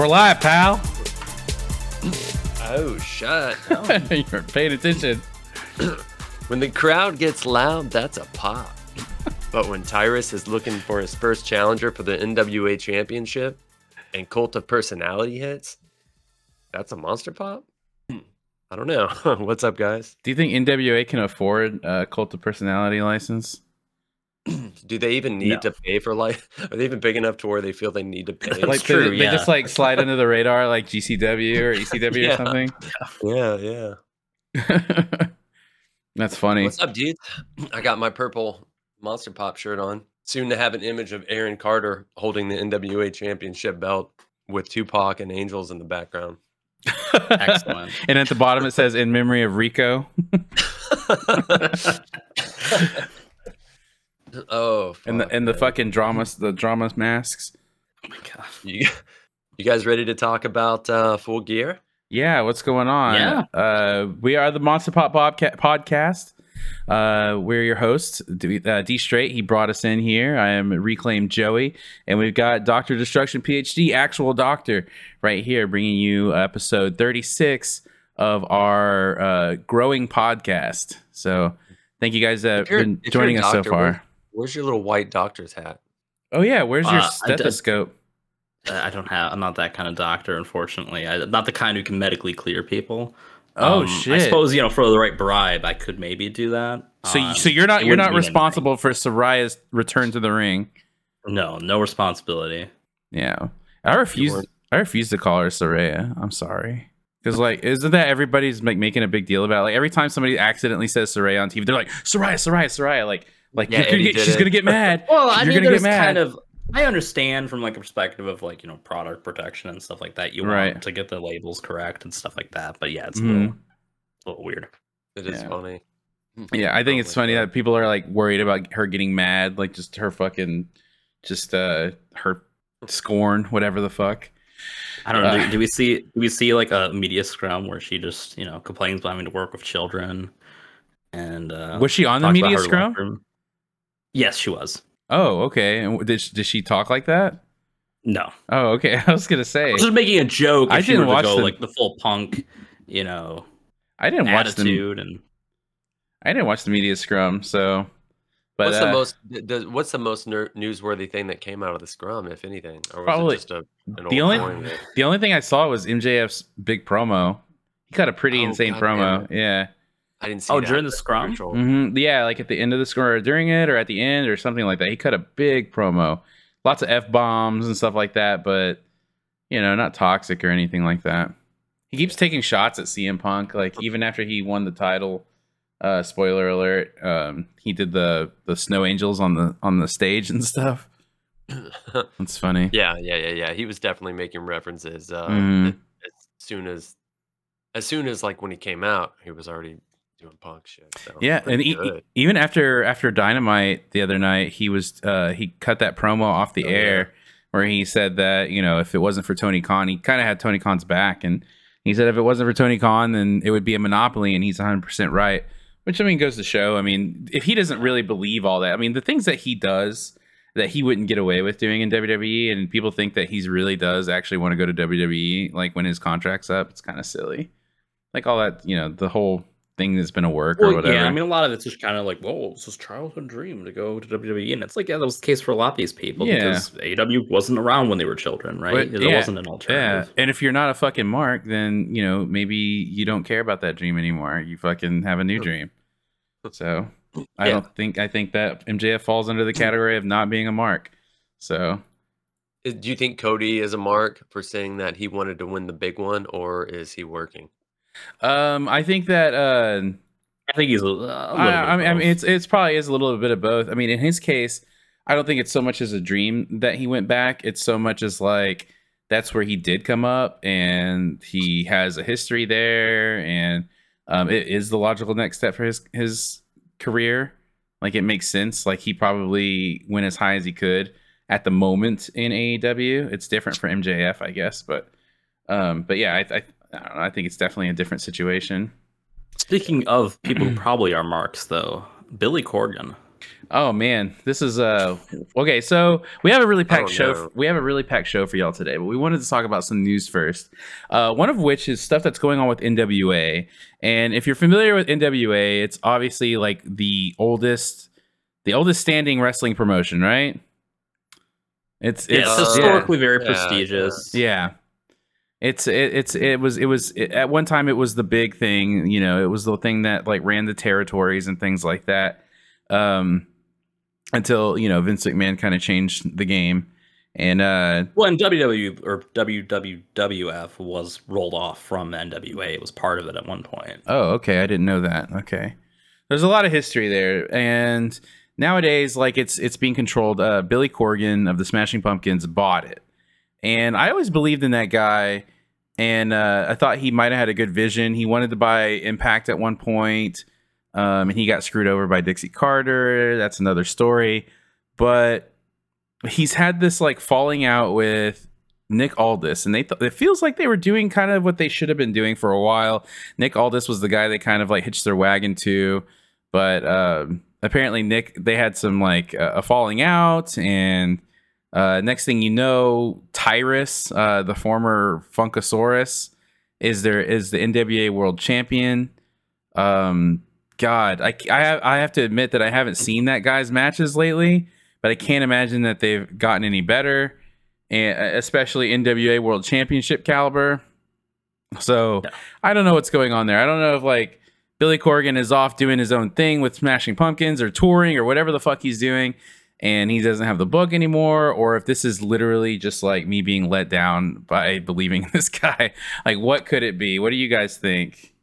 We're live, pal. Oh, shut. You're paying attention. when the crowd gets loud, that's a pop. But when Tyrus is looking for his first challenger for the NWA championship and Cult of Personality hits, that's a monster pop? I don't know. What's up, guys? Do you think NWA can afford a cult of personality license? Do they even need No. to pay for life? Are they even big enough to where they feel they need to pay? That's like true, they, they just like slide under the radar like GCW or ECW Yeah. or something. yeah, yeah. That's funny. What's up, dude? I got my purple Monster Pop shirt on. Soon to have an image of Aaron Carter holding the NWA championship belt with Tupac and Angels in the background. Excellent. and at the bottom it says in memory of Rico. Oh, And the fuck, and the fucking dramas, the dramas masks. Oh my god. You, you guys ready to talk about uh, Full Gear? Yeah, what's going on? Yeah. Uh, we are the Monster Pop Bobcat podcast. Uh, we're your hosts, D, uh, D Straight. He brought us in here. I am Reclaimed Joey, and we've got Doctor Destruction PhD, actual doctor, right here, bringing you episode 36 of our uh, growing podcast. So, thank you guys that If you're- been if you're a joining us so doctor, far. Where- Where's your little white doctor's hat? Oh yeah, where's your Uh, stethoscope? I don't have. I'm not that kind of doctor, unfortunately. I, am not the kind who can medically clear people. Oh Um, shit! I suppose you know for the right bribe, I could maybe do that. so, you- Um, so you're not you're wouldn't not mean anything. responsible for Soraya's return to the ring. No, no responsibility. Yeah, I refuse. weren't- I refuse to call her Soraya. I'm sorry. Because like, isn't that everybody's like making a big deal about? Like every time somebody accidentally says Soraya on TV, they're like Soraya, Soraya, Soraya. Like, like Yeah, gonna get, she's it. gonna get mad. Well, You're I mean, there's kind of. I understand from like a perspective of like you know product protection and stuff like that. You Right. want to get the labels correct and stuff like that. But yeah, it's Mhm. a, little, a little weird. It is Yeah. funny. Yeah, I think it's funny that people are like worried about her getting mad, like just her fucking, just uh her scorn, whatever the fuck. I don't know. Uh, do, do we see do we see like a media scrum where she just you know complains about having to work with children and uh, Was she on the media her scrum? Locker room? Yes, she was. Oh, okay. And did she, did she talk like that? No, Oh, okay. I was gonna say I was just making a joke. If I didn't were to watch go the- like the full punk, you know, I didn't watch the and I didn't watch the media scrum, so. But what's uh, the most? th- th- what's the most ner- newsworthy thing that came out of the scrum, if anything, or was Probably- it just a an the old only that- the only thing I saw was MJF's big promo. He got a pretty Oh, insane God promo. Yeah. I didn't see. Oh, that. during the That's scrum? virtual. hmm Yeah, like at the end of the scrum or during it or at the end or something like that. He cut a big promo. Lots of F bombs and stuff like that, but you know, not toxic or anything like that. He keeps taking shots at CM Punk, like even after he won the title. Uh spoiler alert. Um he did the the snow angels on the on the stage and stuff. That's funny. yeah, yeah, yeah, yeah. He was definitely making references. Uh, Mhm. as soon as, as soon as like when he came out, he was already doing punk shit. So Yeah, and e- even after after Dynamite the other night, he was uh he cut that promo off the Oh, yeah. air where he said that you know if it wasn't for Tony Khan, he kind of had Tony Khan's back, and he said if it wasn't for Tony Khan, then it would be a monopoly, and he's 100 percent right. Which I mean goes to show. I mean, if he doesn't really believe all that, I mean, the things that he does that he wouldn't get away with doing in WWE, and people think that he really does actually want to go to WWE, like when his contract's up, it's kind of silly. Like all that, you know, the whole thing that's been a work or whatever. yeah, I mean, a lot of it's just kind of like, whoa, it's his childhood dream to go to WWE, and it's like, yeah, that was the case for a lot of these people Yeah. because AW wasn't around when they were children, right? But, there yeah, wasn't an alternative. Yeah, and if you're not a fucking mark, then you know maybe you don't care about that dream anymore. You fucking have a new dream. So I Yeah. don't think I think that MJF falls under the category of not being a mark. So Do you think Cody is a mark for saying that he wanted to win the big one, or is he working? Um, I think that uh, I think he's a, a little I, I mean, I mean, it's it's probably is a little bit of both. I mean, in his case, I don't think it's so much as a dream that he went back. It's so much as like that's where he did come up, and he has a history there, and um, it is the logical next step for his his career. Like it makes sense. Like he probably went as high as he could at the moment in AEW. It's different for MJF, I guess, but um, but yeah, I I, I don't know. I think it's definitely a different situation. Speaking of people who probably are marks, though, Billy Corgan. Oh man, this is uh okay. So we have a really packed Oh, show. no. We have a really packed show for y'all today, but we wanted to talk about some news first. Uh, one of which is stuff that's going on with NWA. And if you're familiar with NWA, it's obviously like the oldest, the oldest standing wrestling promotion, right? It's Yeah, it's it's Uh, historically very yeah, prestigious. yeah. It's it, it's it was it was it, at one time it was the big thing, you know, it was the thing that like ran the territories and things like that. Um until, you know, Vince McMahon kind of changed the game. And uh Well, and WW or WWWF was rolled off from NWA. It was part of it at one point. oh, okay, I didn't know that. Okay. There's a lot of history there and nowadays like it's it's being controlled uh Billy Corgan of the Smashing Pumpkins bought it. And I always believed in that guy and uh, I thought he might have had a good vision. He wanted to buy Impact at one point, um, and he got screwed over by Dixie Carter. That's another story. But he's had this like falling out with Nick Aldis, and they th- it feels like they were doing kind of what they should have been doing for a while. Nick Aldis was the guy they kind of like hitched their wagon to, but um, apparently Nick they had some like a falling out and. Uh, next thing you know, Tyrus, uh, the former Funkasaurus, is there is the NWA World Champion. Um, God, I, I have I have to admit that I haven't seen that guy's matches lately, but I can't imagine that they've gotten any better, and uh, especially NWA World Championship caliber. So I don't know what's going on there. I don't know if like Billy Corgan is off doing his own thing with Smashing Pumpkins or touring or whatever the fuck he's doing and he doesn't have the book anymore or if this is literally just like me being let down by believing this guy like what could it be what do you guys think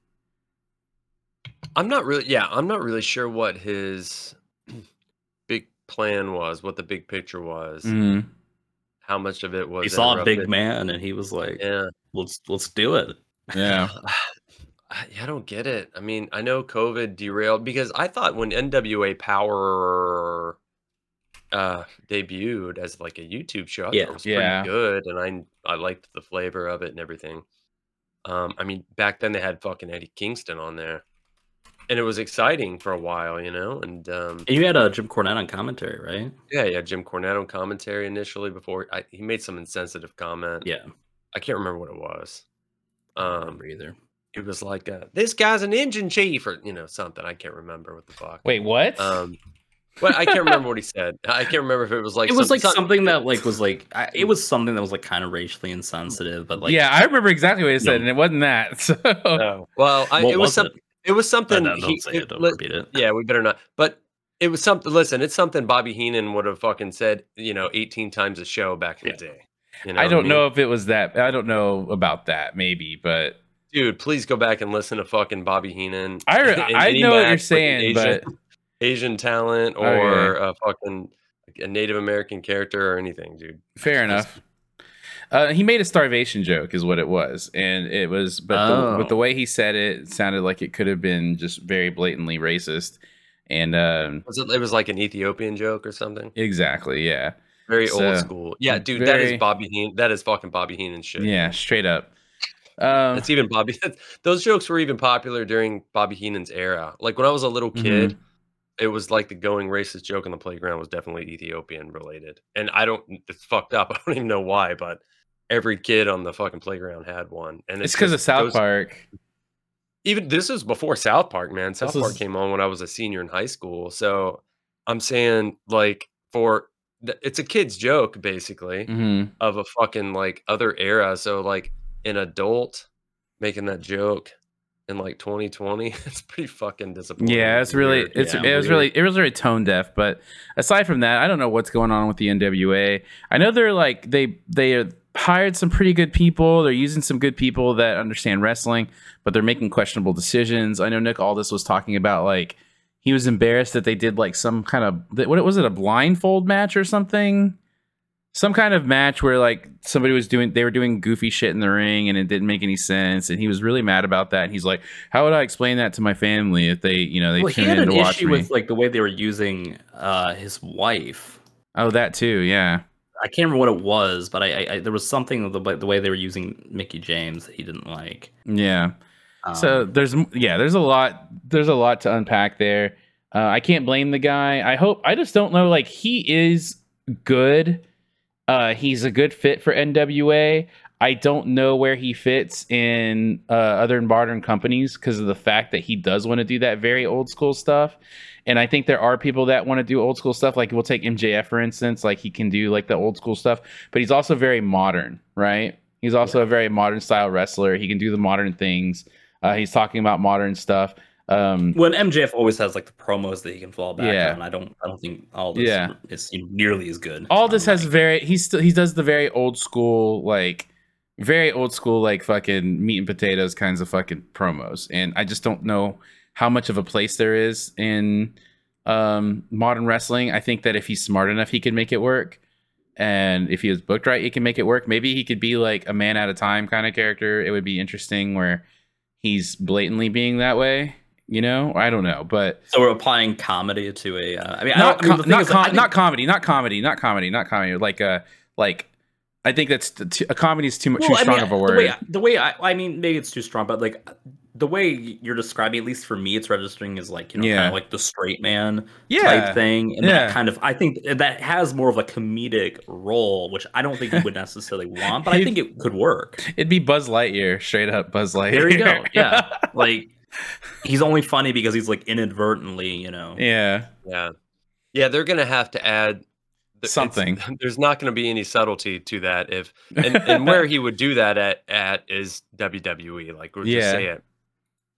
I'm not really, yeah, I'm not really sure what his big plan was, what the big picture was, Mhm. how much of it was. He saw a big man, and he was like, Yeah. "Let's let's do it." yeah I, I don't get it. I mean, I know COVID derailed because I thought when NWA Power uh debuted as like a YouTube show, I Yeah. thought it was Yeah. pretty good, and I I liked the flavor of it and everything. Um, I mean, back then they had fucking Eddie Kingston on there, and it was exciting for a while, you know. And um, And you had uh, Jim Cornette on commentary, right? yeah, yeah, Jim Cornette on commentary initially before I, he made some insensitive comment. Yeah, I can't remember what it was. Um, remember either. it was like uh, this guy's an engine chief or you know something. I can't remember what the fuck. wait what Um, but I can't remember what he said. I can't remember if it was like It was some- like some- something that like was like I, it mm. was something that was like kind of racially insensitive, but like yeah i remember exactly what he said No. and it wasn't that so No. Well, I, what it was was some, it? it was something. No, no, don't he- say it- it. Don't li- repeat it. yeah, we better not. But it was something. Listen, it's something Bobby Heenan would have fucking said, you know, eighteen times a show back in the day. You know i don't mean? know if it was that i don't know about that maybe but dude. Please go back and listen to fucking Bobby Heenan. i re- i know what you're match with an saying Asian, but Asian talent Okay. or a fucking a Native American character or anything, dude. fair enough uh, he made a starvation joke, is what it was, and it was. But the, Oh. with the way he said it, it sounded like it could have been just very blatantly racist. And um, Was it? It was like an Ethiopian joke or something. exactly, yeah, Very So, old school. Yeah, dude. that very- is Bobby Heenan. That is fucking Bobby Heenan shit. yeah, straight up. Um, That's even Bobby. Those jokes were even popular during Bobby Heenan's era. Like when I was a little kid, Mm-hmm. It was like the going racist joke on the playground was definitely Ethiopian related. And I don't, it's fucked up. I don't even know why, but every kid on the fucking playground had one. And it's because of South those- Park. Even this was before South Park, man. South This Park was- came on when I was a senior in high school. So I'm saying, like, for it's a kid's joke basically hmm of a fucking like other era. So like an adult making that joke in like 2020, it's pretty fucking disappointing. Yeah, it's really, weird. it's Yeah, it was really, it was very tone deaf. But aside from that, I don't know what's going on with the NWA. I know they're like they they hired some pretty good people. They're using some good people that understand wrestling, but they're making questionable decisions. I know Nick Aldis was talking about like he was embarrassed that they did like some kind of what was it a blindfold match or something. Some kind of match where like somebody was doing they were doing goofy shit in the ring and it didn't make any sense and he was really mad about that and he's like how would I explain that to my family if they you know they Well, he had in an to watch issue with like the way they were using uh his wife. oh that too yeah I can't remember what it was, but I, I, I there was something of the, way- the way they were using Mickie James that he didn't like. yeah Um, so there's yeah there's a lot there's a lot to unpack there Uh, I can't blame the guy. I hope. I just don't know. Like he is good. Uh, he's a good fit for NWA. I don't know where he fits in uh, other modern companies because of the fact that he does want to do that very old school stuff. And I think there are people that want to do old school stuff. Like we'll take MJF for instance. Like he can do like the old school stuff, but he's also very modern, right? He's also a very modern style wrestler. He can do the modern things. Uh, he's talking about modern stuff. Um, when MJF always has like the promos that he can fall back Yeah. on, I don't I don't think all this Yeah. is nearly as good. all this Um, has like, very he still he does the very old school like very old school like fucking meat and potatoes kinds of fucking promos. And i just don't know how much of a place there is in um modern wrestling. I think that if he's smart enough he can make it work. And if he was booked right he can make it work. Maybe he could be like a man at a time kind of character. It would be interesting where he's blatantly being that way you know i don't know but so we're applying comedy to a. Uh, I mean, I not don't, I mean, com- not, is, like, I think- not comedy, not comedy, not comedy, not comedy. Like a like, I think that's t- a comedy is too much Well, too I strong mean, of a The word. way, the way I, I mean, maybe it's too strong, but like the way you're describing, at least for me, it's registering as like you know, Yeah. kind of like the straight man yeah, type thing, and Yeah. that kind of, I think that has more of a comedic role, which I don't think you would necessarily want, but I think it could work. it'd be Buzz Lightyear, straight up Buzz Lightyear. There you go. Yeah, like he's only funny because he's like inadvertently, you know. yeah, Yeah, yeah, they're gonna have to add th- Something. There's not gonna be any subtlety to that. If and, and where he would do that at at is WWE. Like we'll Yeah. just say it.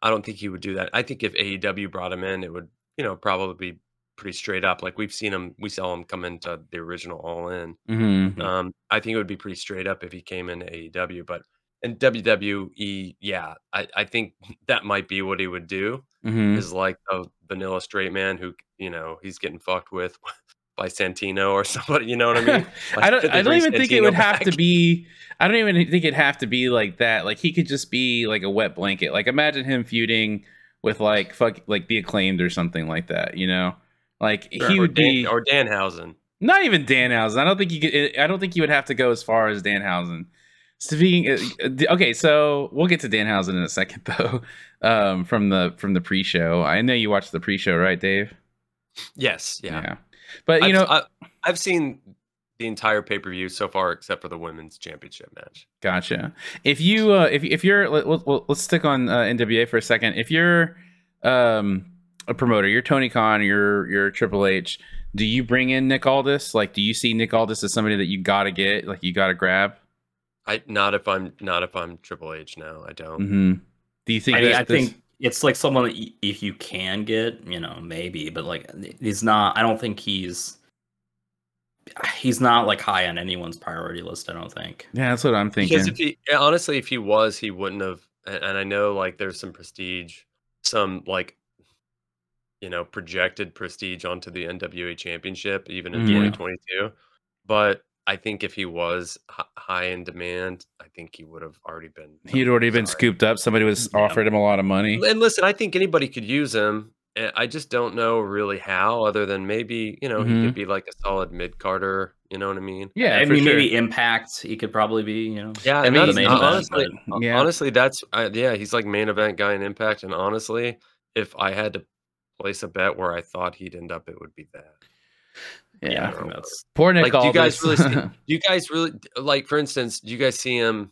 I don't think he would do that. I think if AEW brought him in, it would you know probably be pretty straight up. Like we've seen him, we saw him come into the original All In. hmm Mhm. Um, I think it would be pretty straight up if he came into AEW, but in WWE, yeah, I, I think that might be what he would do hmm is like a vanilla straight man who you know he's getting fucked with by Santino or somebody. You know what I mean? I don't. I don't even think it Santino would have to be. I don't even think it'd have to be like that. Like he could just be like a wet blanket. Like imagine him feuding with like fuck like the acclaimed or something like that. You know, like he would Dan, be. or Danhausen. Not even Danhausen. I don't think you could. I don't think you would have to go as far as Danhausen. Speaking, uh, okay, so we'll get to Danhausen in a second, though. Um, from the from the pre-show, I know you watched the pre-show, right, Dave? Yes, yeah. But you I've, know, I, I've seen the entire pay per view so far, except for the women's championship match. Gotcha. If you uh, if if you're let, let's stick on uh, NWA for a second. If you're um, a promoter, you're Tony Khan, you're you're Triple H. Do you bring in Nick Aldis? Like, do you see Nick Aldis as somebody that you gotta get, like you gotta grab? I not if I'm not if I'm Triple H now. I don't. hmm Do you think? I mean, that I this- think it's like someone that y- if you can get, you know, maybe, but like he's not. I don't think he's he's not like high on anyone's priority list. I don't think. Yeah, that's what I'm thinking. Because if he honestly, if he was, he wouldn't have. And, and I know like there's some prestige, some like you know projected prestige onto the NWA Championship even in Yeah. 2022. But I think if he was h- high in demand, I think he would have already been. He'd already been Sorry. scooped up. Somebody was Yeah. offered him a lot of money. And listen, I think anybody could use him. I just don't know really how, other than maybe you know he Mhm. could be like a solid mid Carter. You know what I mean? Yeah, I mean, sure. maybe Impact. He could probably be. You know. Yeah, I mean, that's, the event, honestly, but- Yeah. honestly, that's uh, yeah, he's like main event guy in Impact, and honestly, if I had to place a bet where I thought he'd end up, it would be that. Yeah, yeah. That's Poor Nick Like, do you guys really see- Do you guys really like, for instance, do you guys see him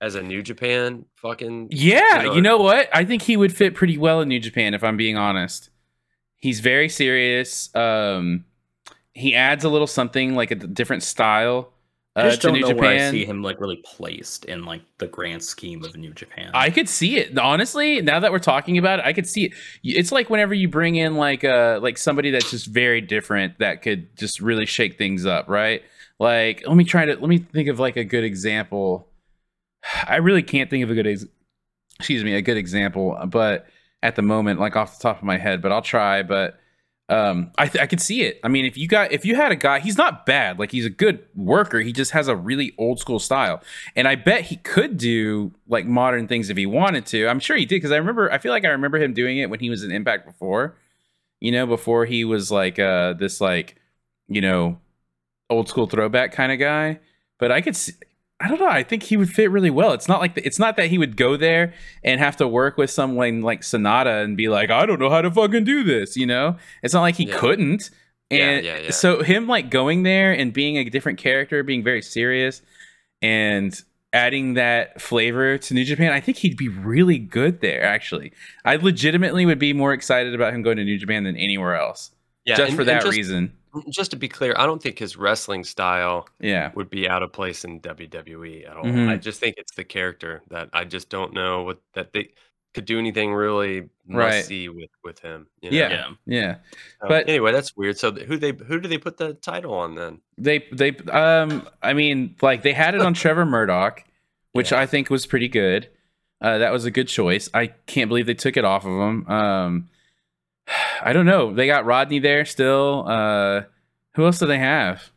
as a New Japan fucking? yeah, you know, you know what? I think he would fit pretty well in New Japan. If I'm being honest, he's very serious. Um, he adds a little something like a different style I uh, just to don't New know where I see him like really placed in like the grand scheme of New Japan. I could see it honestly. Now that we're talking about it, I could see it. It's like whenever you bring in like uh like somebody that's just very different that could just really shake things up, right? Like let me try to let me think of like a good example. I really can't think of a good ex- excuse me a good example, but at the moment, like off the top of my head, but I'll try. But um, I th- I could see it. I mean, if you got if you had a guy, he's not bad. Like he's a good worker. He just has a really old school style. And I bet he could do like modern things if he wanted to. I'm sure he did because I remember. I feel like I remember him doing it when he was in Impact before. You know, before he was like uh this like you know old school throwback kind of guy. But I could see. I don't know. I think he would fit really well. It's not like the, it's not that he would go there and have to work with someone like Sonata and be like, I don't know how to fucking do this. You know, it's not like he Yeah. couldn't. And yeah, yeah. so him like going there and being a different character, being very serious, and adding that flavor to New Japan, I think he'd be really good there. Actually, I legitimately would be more excited about him going to New Japan than anywhere else, Yeah, just and- for that just, reason. Just to be clear, I don't think his wrestling style Yeah. would be out of place in WWE at all. I just think it's the character that I just don't know what that they could do anything really Right. must see with with him. you know? Yeah. Yeah. Yeah. So, but- anyway, that's weird. So th- who they who do they put the title on then? They they um I mean like they had it on Trevor Murdoch, which Yeah. I think was pretty good. Uh, that was a good choice. I can't believe they took it off of him. Um, I don't know. They got Rodney there still. Uh, who else do they have?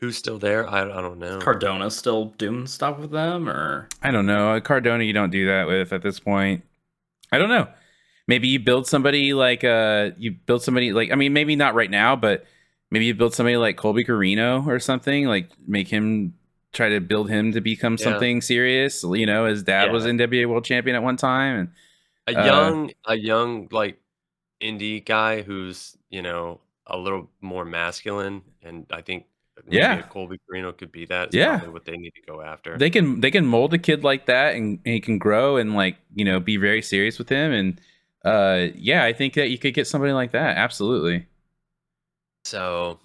Who's still there? I, I don't know. Cardona still doing stuff with them, or I don't know. Cardona, you don't do that with at this point. I don't know. Maybe you build somebody like uh you build somebody like I mean maybe not right now, but maybe you build somebody like Colby Corino or something like make him try to build him to become Yeah. something serious. You know, his dad Yeah. was NWA World Champion at one time, and a uh, young a young like indie guy who's you know a little more masculine, and I think maybe Yeah. a Colby Corino could be that. Is Yeah. probably what they need to go after. they can they can mold a kid like that, and, and he can grow and like you know be very serious with him, and uh yeah, I think that you could get somebody like that. Absolutely. So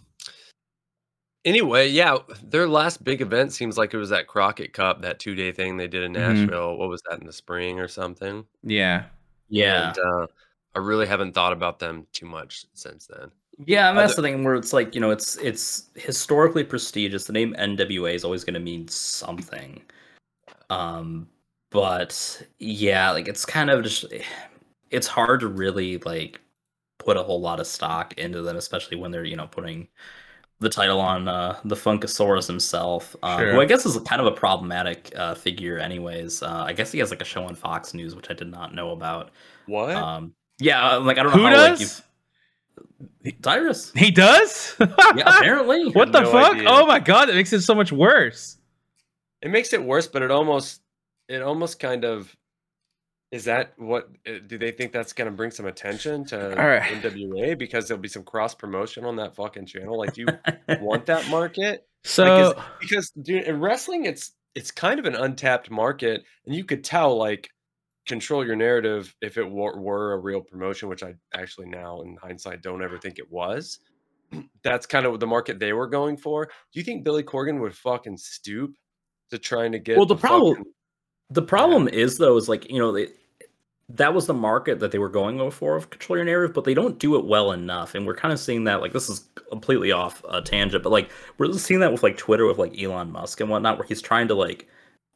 anyway, yeah, their last big event seems like it was that Crockett Cup, that two day thing they did in Mhm. Nashville. What was that in the spring or something? Yeah. Yeah, And, uh, I really haven't thought about them too much since then. yeah. And Are that's the thing where it's like you know, it's it's historically prestigious. The name NWA is always going to mean something. Um, but yeah, like it's kind of just it's hard to really like put a whole lot of stock into them, especially when they're you know putting the title on uh, the Funkasaurus himself, uh, Sure. who I guess is kind of a problematic uh, figure, anyways. Uh, I guess he has like a show on Fox News, which I did not know about. What? Um, yeah, uh, like I don't know Who how like does? you Tyrus. He does? Yeah, apparently. what the no fuck? idea. Oh my god, that makes it so much worse. it makes it worse, but it almost it almost kind of is that what uh, do they think that's going to bring some attention to All right. NWA because there'll be some cross promotion on that fucking channel? Like, do you want that market? So Like, because dude, in wrestling, it's it's kind of an untapped market, and you could tell like control your narrative if it were, were a real promotion, which I actually now in hindsight don't ever think it was. That's kind of the market they were going for. Do you think Billy Corgan would fucking stoop to trying to get? Well, the problem- fucking- The problem is though, is like you know they that was the market that they were going for of control your narrative, but they don't do it well enough, and we're kind of seeing that. Like this is completely off a tangent, but like we're seeing that with like Twitter with like Elon Musk and whatnot, where he's trying to like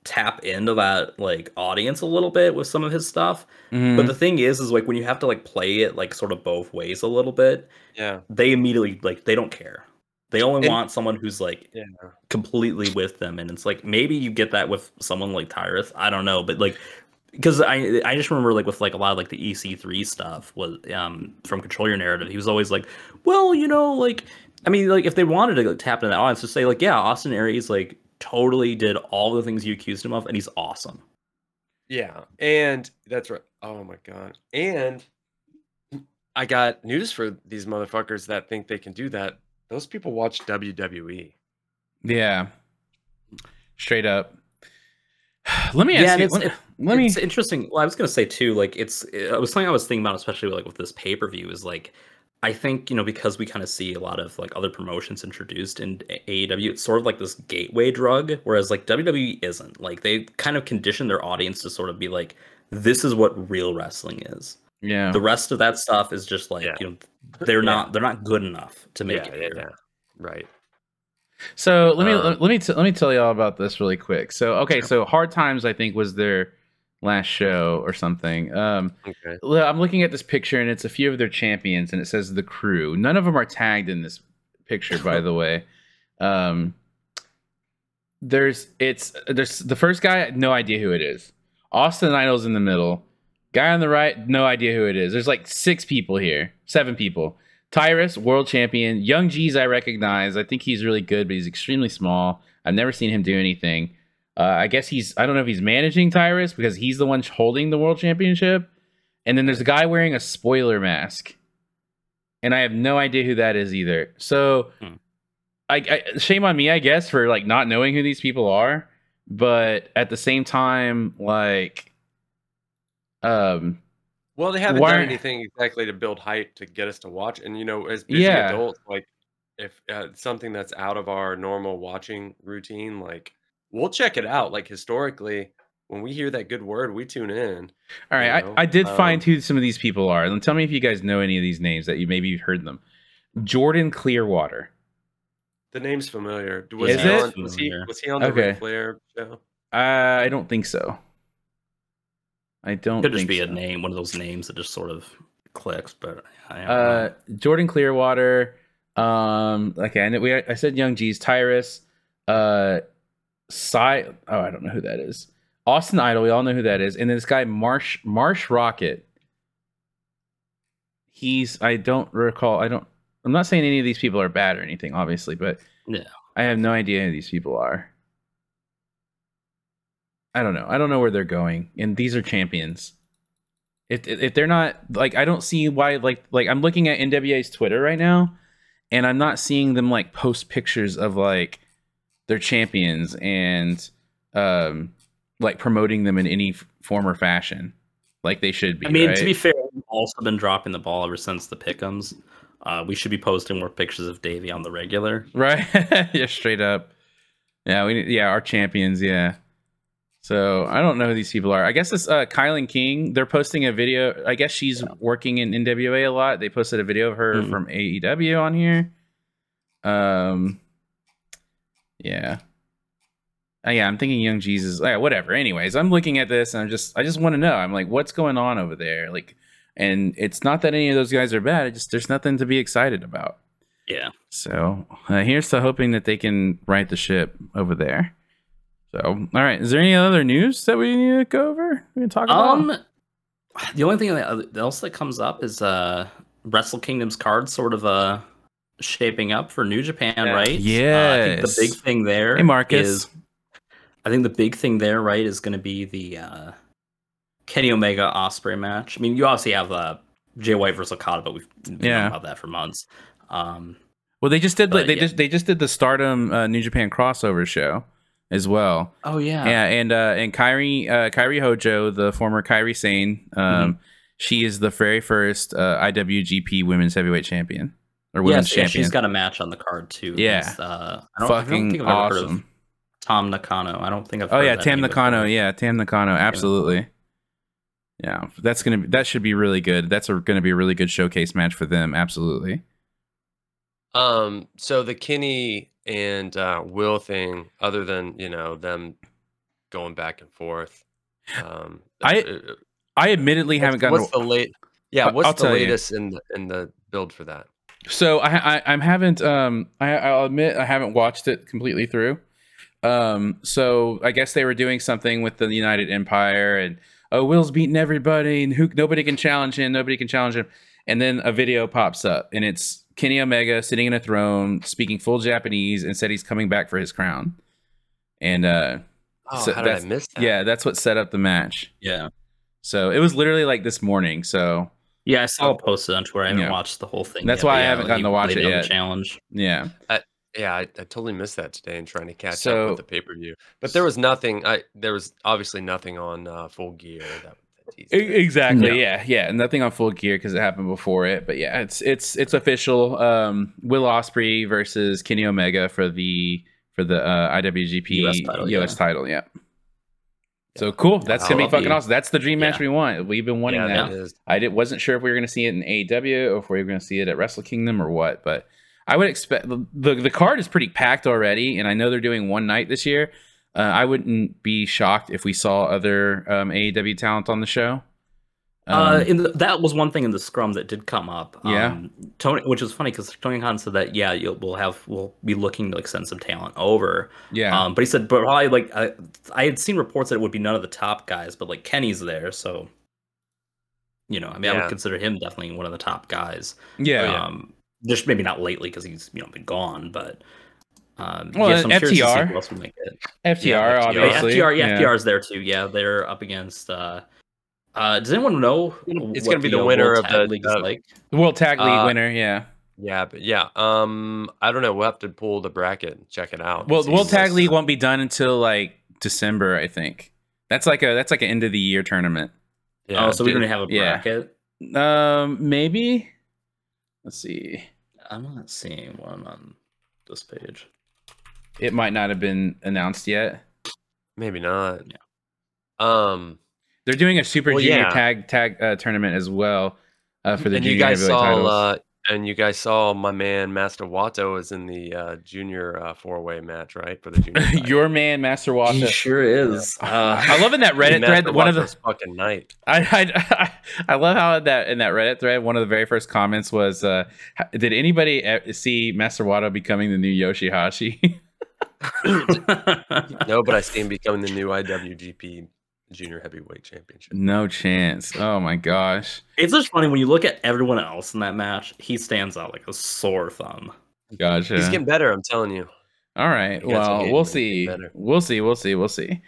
tap into that like audience a little bit with some of his stuff. mhm. But the thing is, is like when you have to like play it like sort of both ways a little bit, yeah, they immediately like they don't care. They only And- want someone who's like yeah. completely with them and it's like maybe you get that with someone like Tyrus I don't know but like because I I just remember like with like a lot of like the EC3 stuff was um from Control Your Narrative he was always like well you know like I mean like if they wanted to like, tap into that audience to say like yeah Austin Aries like totally did all the things you accused him of and he's awesome Yeah, and that's right. Oh my god. And I got news for these motherfuckers that think they can do that. Those people watch. WWE. yeah. Straight up. Let me ask and you. it's- Let, let me it's interesting. Well, I was gonna say too, like it's it was something I was thinking about, especially like with this pay per view, is like I think you know because we kind of see a lot of like other promotions introduced in AEW, it's sort of like this gateway drug, whereas like WWE isn't. Like they kind of condition their audience to sort of be like, this is what real wrestling is. Yeah. The rest of that stuff is just like Yeah. you know they're Yeah. not they're not good enough to make yeah, it yeah, here. yeah. Right. So let me Uh, let me t- let me tell you all about this really quick. So okay, so Hard Times I think was their last show or something. Um, Okay. I'm looking at this picture and it's a few of their champions and it says the crew. None of them are tagged in this picture, by the way. Um, there's it's there's the first guy, no idea who it is. Austin Idol's in the middle. Guy on the right, no idea who it is. There's like six people here, seven people. Tyrus, world champion. Young G's, I recognize. I think he's really good, but he's extremely small. I've never seen him do anything. Uh, I guess he's, I don't know if he's managing Tyrus because he's the one holding the world championship. And then there's a guy wearing a spoiler mask. And I have no idea who that is either. So, Hmm. I, I shame on me, I guess, for like not knowing who these people are. But at the same time, like, um, Well, they haven't Why- done anything exactly to build hype to get us to watch. And you know, as busy Yeah. adults, like if uh, something that's out of our normal watching routine, like we'll check it out. Like historically, when we hear that good word, we tune in. All right, you know, I, I did find um, who some of these people are. And tell me if you guys know any of these names that you maybe you've heard them. Jordan Clearwater. The name's familiar. Was Is he it? on? Was he, was he on the Okay. Ric Flair show? Uh, I don't think so. I don't Could just be a name, one of those names that just sort of clicks. But Uh. Jordan Clearwater. Um, okay, and we I said Young G's Tyrus. Uh, Cy. Oh, I don't know who that is. Austin Idol. We all know who that is. And then this guy Marsh Marsh Rocket. He's. I don't recall. I don't. I'm not saying any of these people are bad or anything, obviously, but No. I have no idea who these people are. I don't know. I don't know where they're going, and these are champions. If if they're not like, I don't see why. Like like I'm looking at NWA's Twitter right now, and I'm not seeing them like post pictures of like their champions and um like promoting them in any form or fashion, like they should be. I mean, right? to be fair, we've also been dropping the ball ever since the pickums. Uh, we should be posting more pictures of Davey on the regular. right? yeah, straight up. Yeah, we need- yeah our champions. Yeah. So I don't know who these people are. I guess this uh, Kilynn King. They're posting a video. I guess she's working in NWA a lot. They posted a video of her Mhm. from AEW on here. Um. Yeah. Uh, yeah, I'm thinking Young Jesus. Yeah, whatever. Anyways, I'm looking at this and I'm just I just want to know. I'm like, what's going on over there? Like, and it's not that any of those guys are bad. It just there's nothing to be excited about. Yeah. So uh, here's to hoping that they can right the ship over there. So, all right. Is there any other news that we need to go over? We can talk about. Um, the only thing that else that comes up is uh, Wrestle Kingdom's card sort of uh shaping up for New Japan, Yeah. right? Uh, I think Yes. the big thing there Hey, Marcus. is- I think the big thing there, right, is going to be the uh, Kenny Omega Ospreay match. I mean, you obviously have uh, Jay White versus Okada, but we've been Yeah. yeah. about that for months. Um, well, they just did. but they yeah. just they just did the Stardom uh, New Japan crossover show as well. oh yeah, Yeah, and uh, and Kairi uh, Kairi Hojo, the former Kairi Sane, um, Mm-hmm. she is the very first uh, IWGP Women's Heavyweight Champion or Women's Yes, yeah, she's got a match on the card too. Yeah. against, uh, I don't, I don't Fucking think I've ever heard of awesome. Tam Nakano. I don't think I've. Oh yeah, that Tam Nakano. before. Yeah, Tam Nakano. Absolutely. Yeah, that's gonna be that should be really good. That's a, gonna be a really good showcase match for them. Absolutely. Um, so the Kenny and uh, Will thing, other than you know them going back and forth, um, I uh, uh, I admittedly haven't gotten. what's the late? Yeah, what's I'll the tell you. latest in the in the build for that? so I, I I'm haven't um I I'll admit I haven't watched it completely through. Um, so I guess they were doing something with the United Empire and oh Will's beating everybody and who nobody can challenge him, nobody can challenge him. And then a video pops up and it's Kenny Omega sitting in a throne, speaking full Japanese, and said he's coming back for his crown. And uh Oh, So how did I miss that? yeah, that's what set up the match. yeah, So it was literally like this morning. So yeah. I saw a post on Twitter. I haven't Yeah. watched the whole thing. That's yet, why but I yeah, haven't gotten he to watch it out the yet. Challenge. yeah. Yeah, I, I totally missed that today and trying to catch So- up with the pay per view. But there was nothing. I there was obviously nothing on uh, Full Gear. That, that teased it. Exactly. No. Yeah. Yeah. Nothing on full gear because it happened before it. But yeah, it's it's it's official. Um, Will Ospreay versus Kenny Omega for the for the uh, IWGP US title, US yeah. title. Yeah. So cool. That's gonna be Wow. fucking awesome. That's the dream match Yeah. we want. We've been wanting yeah, that. that is. I did, wasn't sure if we were going to see it in AEW or if we were going to see it at Wrestle Kingdom or what, but I would expect the, the the card is pretty packed already, and I know they're doing one night this year. Uh, I wouldn't be shocked if we saw other um, AEW talent on the show. uh, Um, in the, that was one thing in the scrum that did come up. Yeah. Um, Tony, which is funny because Tony Khan said that yeah, you'll, we'll have we'll be looking to like send some talent over. yeah, Um, but he said, but probably like I, I had seen reports that it would be none of the top guys, but like Kenny's there, so you know, I mean, I would consider him definitely one of the top guys. yeah, yeah. Um, just maybe not lately because he's you know been gone, but um, Well, yeah, so I'm curious to see FTR. who else will make it. FTR, Yeah, FTR. obviously. FTR, yeah, FTR's there too. Yeah, they're up against. Uh, uh, does anyone know? It's gonna be the winner of Tag the- League uh, like? The World Tag League Uh, winner, yeah. Yeah, but yeah. Um, I don't know. We'll have to pull the bracket and check it out. Well, the World Tag League won't be done until like December, I think. That's like a that's like an end of the year tournament. Yeah, oh, so we dude, don't have a yeah. bracket. Um, maybe. Let's see. I'm not seeing one on this page. It might not have been announced yet. maybe not. Yeah. Um, They're doing a Super Well, Junior yeah. Tag Tag uh, tournament as well uh, for the and junior you guys heavyweight saw, uh, and you guys saw my man Master Wato is in the uh, junior uh, four way match, right? For the junior. Your man, Master He sure is. Uh, I love in that Dude, Reddit thread. Master One of the Wato's fucking night. I, I I love how that in that Reddit thread, one of the very first comments was, uh, "Did anybody e- see Master Wato becoming the new Yoshihashi?" No, but I see him becoming the new IWGP Junior Heavyweight Championship. no chance. Oh my gosh. it's just funny when you look at everyone else in that match. He stands out like a sore thumb. Gotcha. He's getting better. I'm telling you. All right. You guys are Well, we'll see. We'll see. We'll see. We'll see.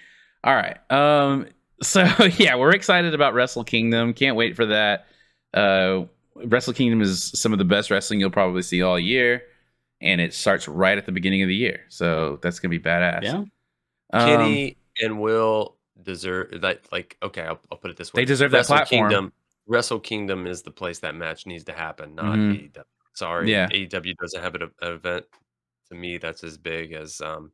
All right. Um. So yeah, we're excited about Wrestle Kingdom. Can't wait for that. Uh, Wrestle Kingdom is some of the best wrestling you'll probably see all year, and it starts right at the beginning of the year. So that's gonna be badass. Yeah. Um, Kenny and Will deserve that. Like, okay, I'll, I'll put it this way: They deserve that Wrestle platform. Kingdom, Wrestle Kingdom is the place that match needs to happen, not Mhm. AEW. Sorry, Yeah. AEW doesn't have an, an event to me that's as big as um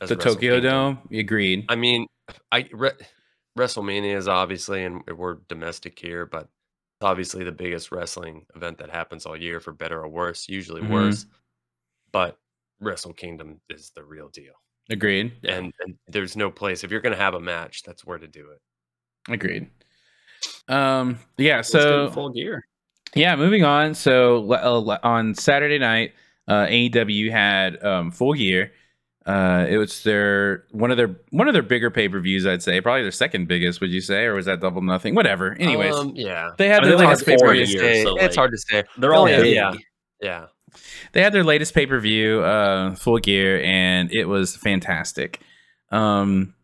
as the Tokyo Kingdom. Dome. Agreed. I mean, I re, WrestleMania is obviously, and we're domestic here, but obviously the biggest wrestling event that happens all year, for better or worse. Usually Mhm. worse, but Wrestle Kingdom is the real deal. Agreed. And, and there's no place if you're going to have a match, that's where to do it. Agreed. Um. Yeah. Let's get in So full gear. Yeah, moving on. So uh, on Saturday night, uh, AEW had um, Full Gear. Uh, it was their one of their one of their bigger pay per views. I'd say probably their second biggest. Would you say, or was that Double Nothing? Whatever. Anyways, Um, yeah, they had I their mean, latest like pay per view. years, Say- so, it's like, hard to say. They're all Yeah. big. Yeah. Yeah, They had their latest pay per view, uh, Full Gear, and it was fantastic. Um,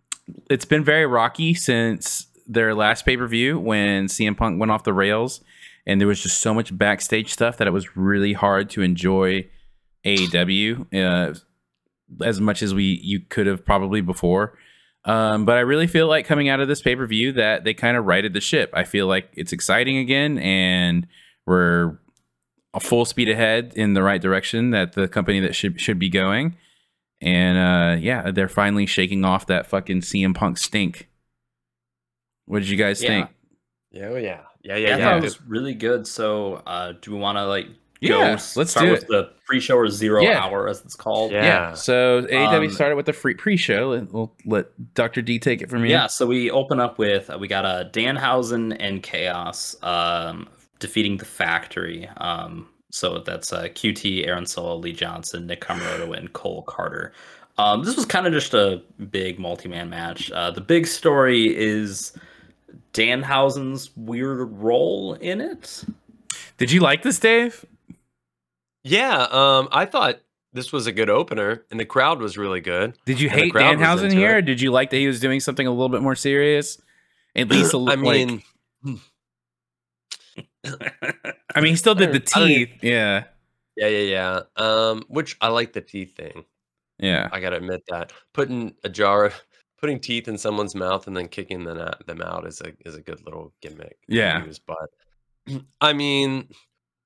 it's been very rocky since their last pay per view when CM Punk went off the rails, and there was just so much backstage stuff that it was really hard to enjoy AEW uh, as much as we you could have probably before. Um, but I really feel like coming out of this pay per view that they kind of righted the ship. I feel like it's exciting again, and we're full speed ahead in the right direction that the company that should should be going. And uh yeah, they're finally shaking off that fucking CM Punk stink. What did you guys Yeah. think? yeah, oh, yeah, yeah, Yeah, yeah. I yeah. thought it was really good. So, uh, do we want to like go Yeah, s- let's start do with it. the pre-show or zero Yeah. hour as it's called? Yeah. So AEW Um, started with the free pre-show. and We'll let Dr. D take it from here. Yeah, so we open up with uh, we got uh, Danhausen and Chaos um, defeating the Factory. Um, so that's uh, QT, Aaron Solo, Lee Johnson, Nick Comoroto, and Cole Karter. Um, this was kind of just a big multi-man match. Uh, the big story is Danhausen's weird role in it. Did you like this, Dave? Yeah, um, I thought this was a good opener, and the crowd was really good. Did you And the hate Danhausen here? Or did you like that he was doing something a little bit more serious? At least, a, I like- mean, I mean, he still did the teeth. Yeah, yeah, yeah, yeah. Um, which I like the teeth thing. yeah. I gotta admit that putting a jar, of, putting teeth in someone's mouth and then kicking them out, them out is a is a good little gimmick. Yeah. use, but I mean,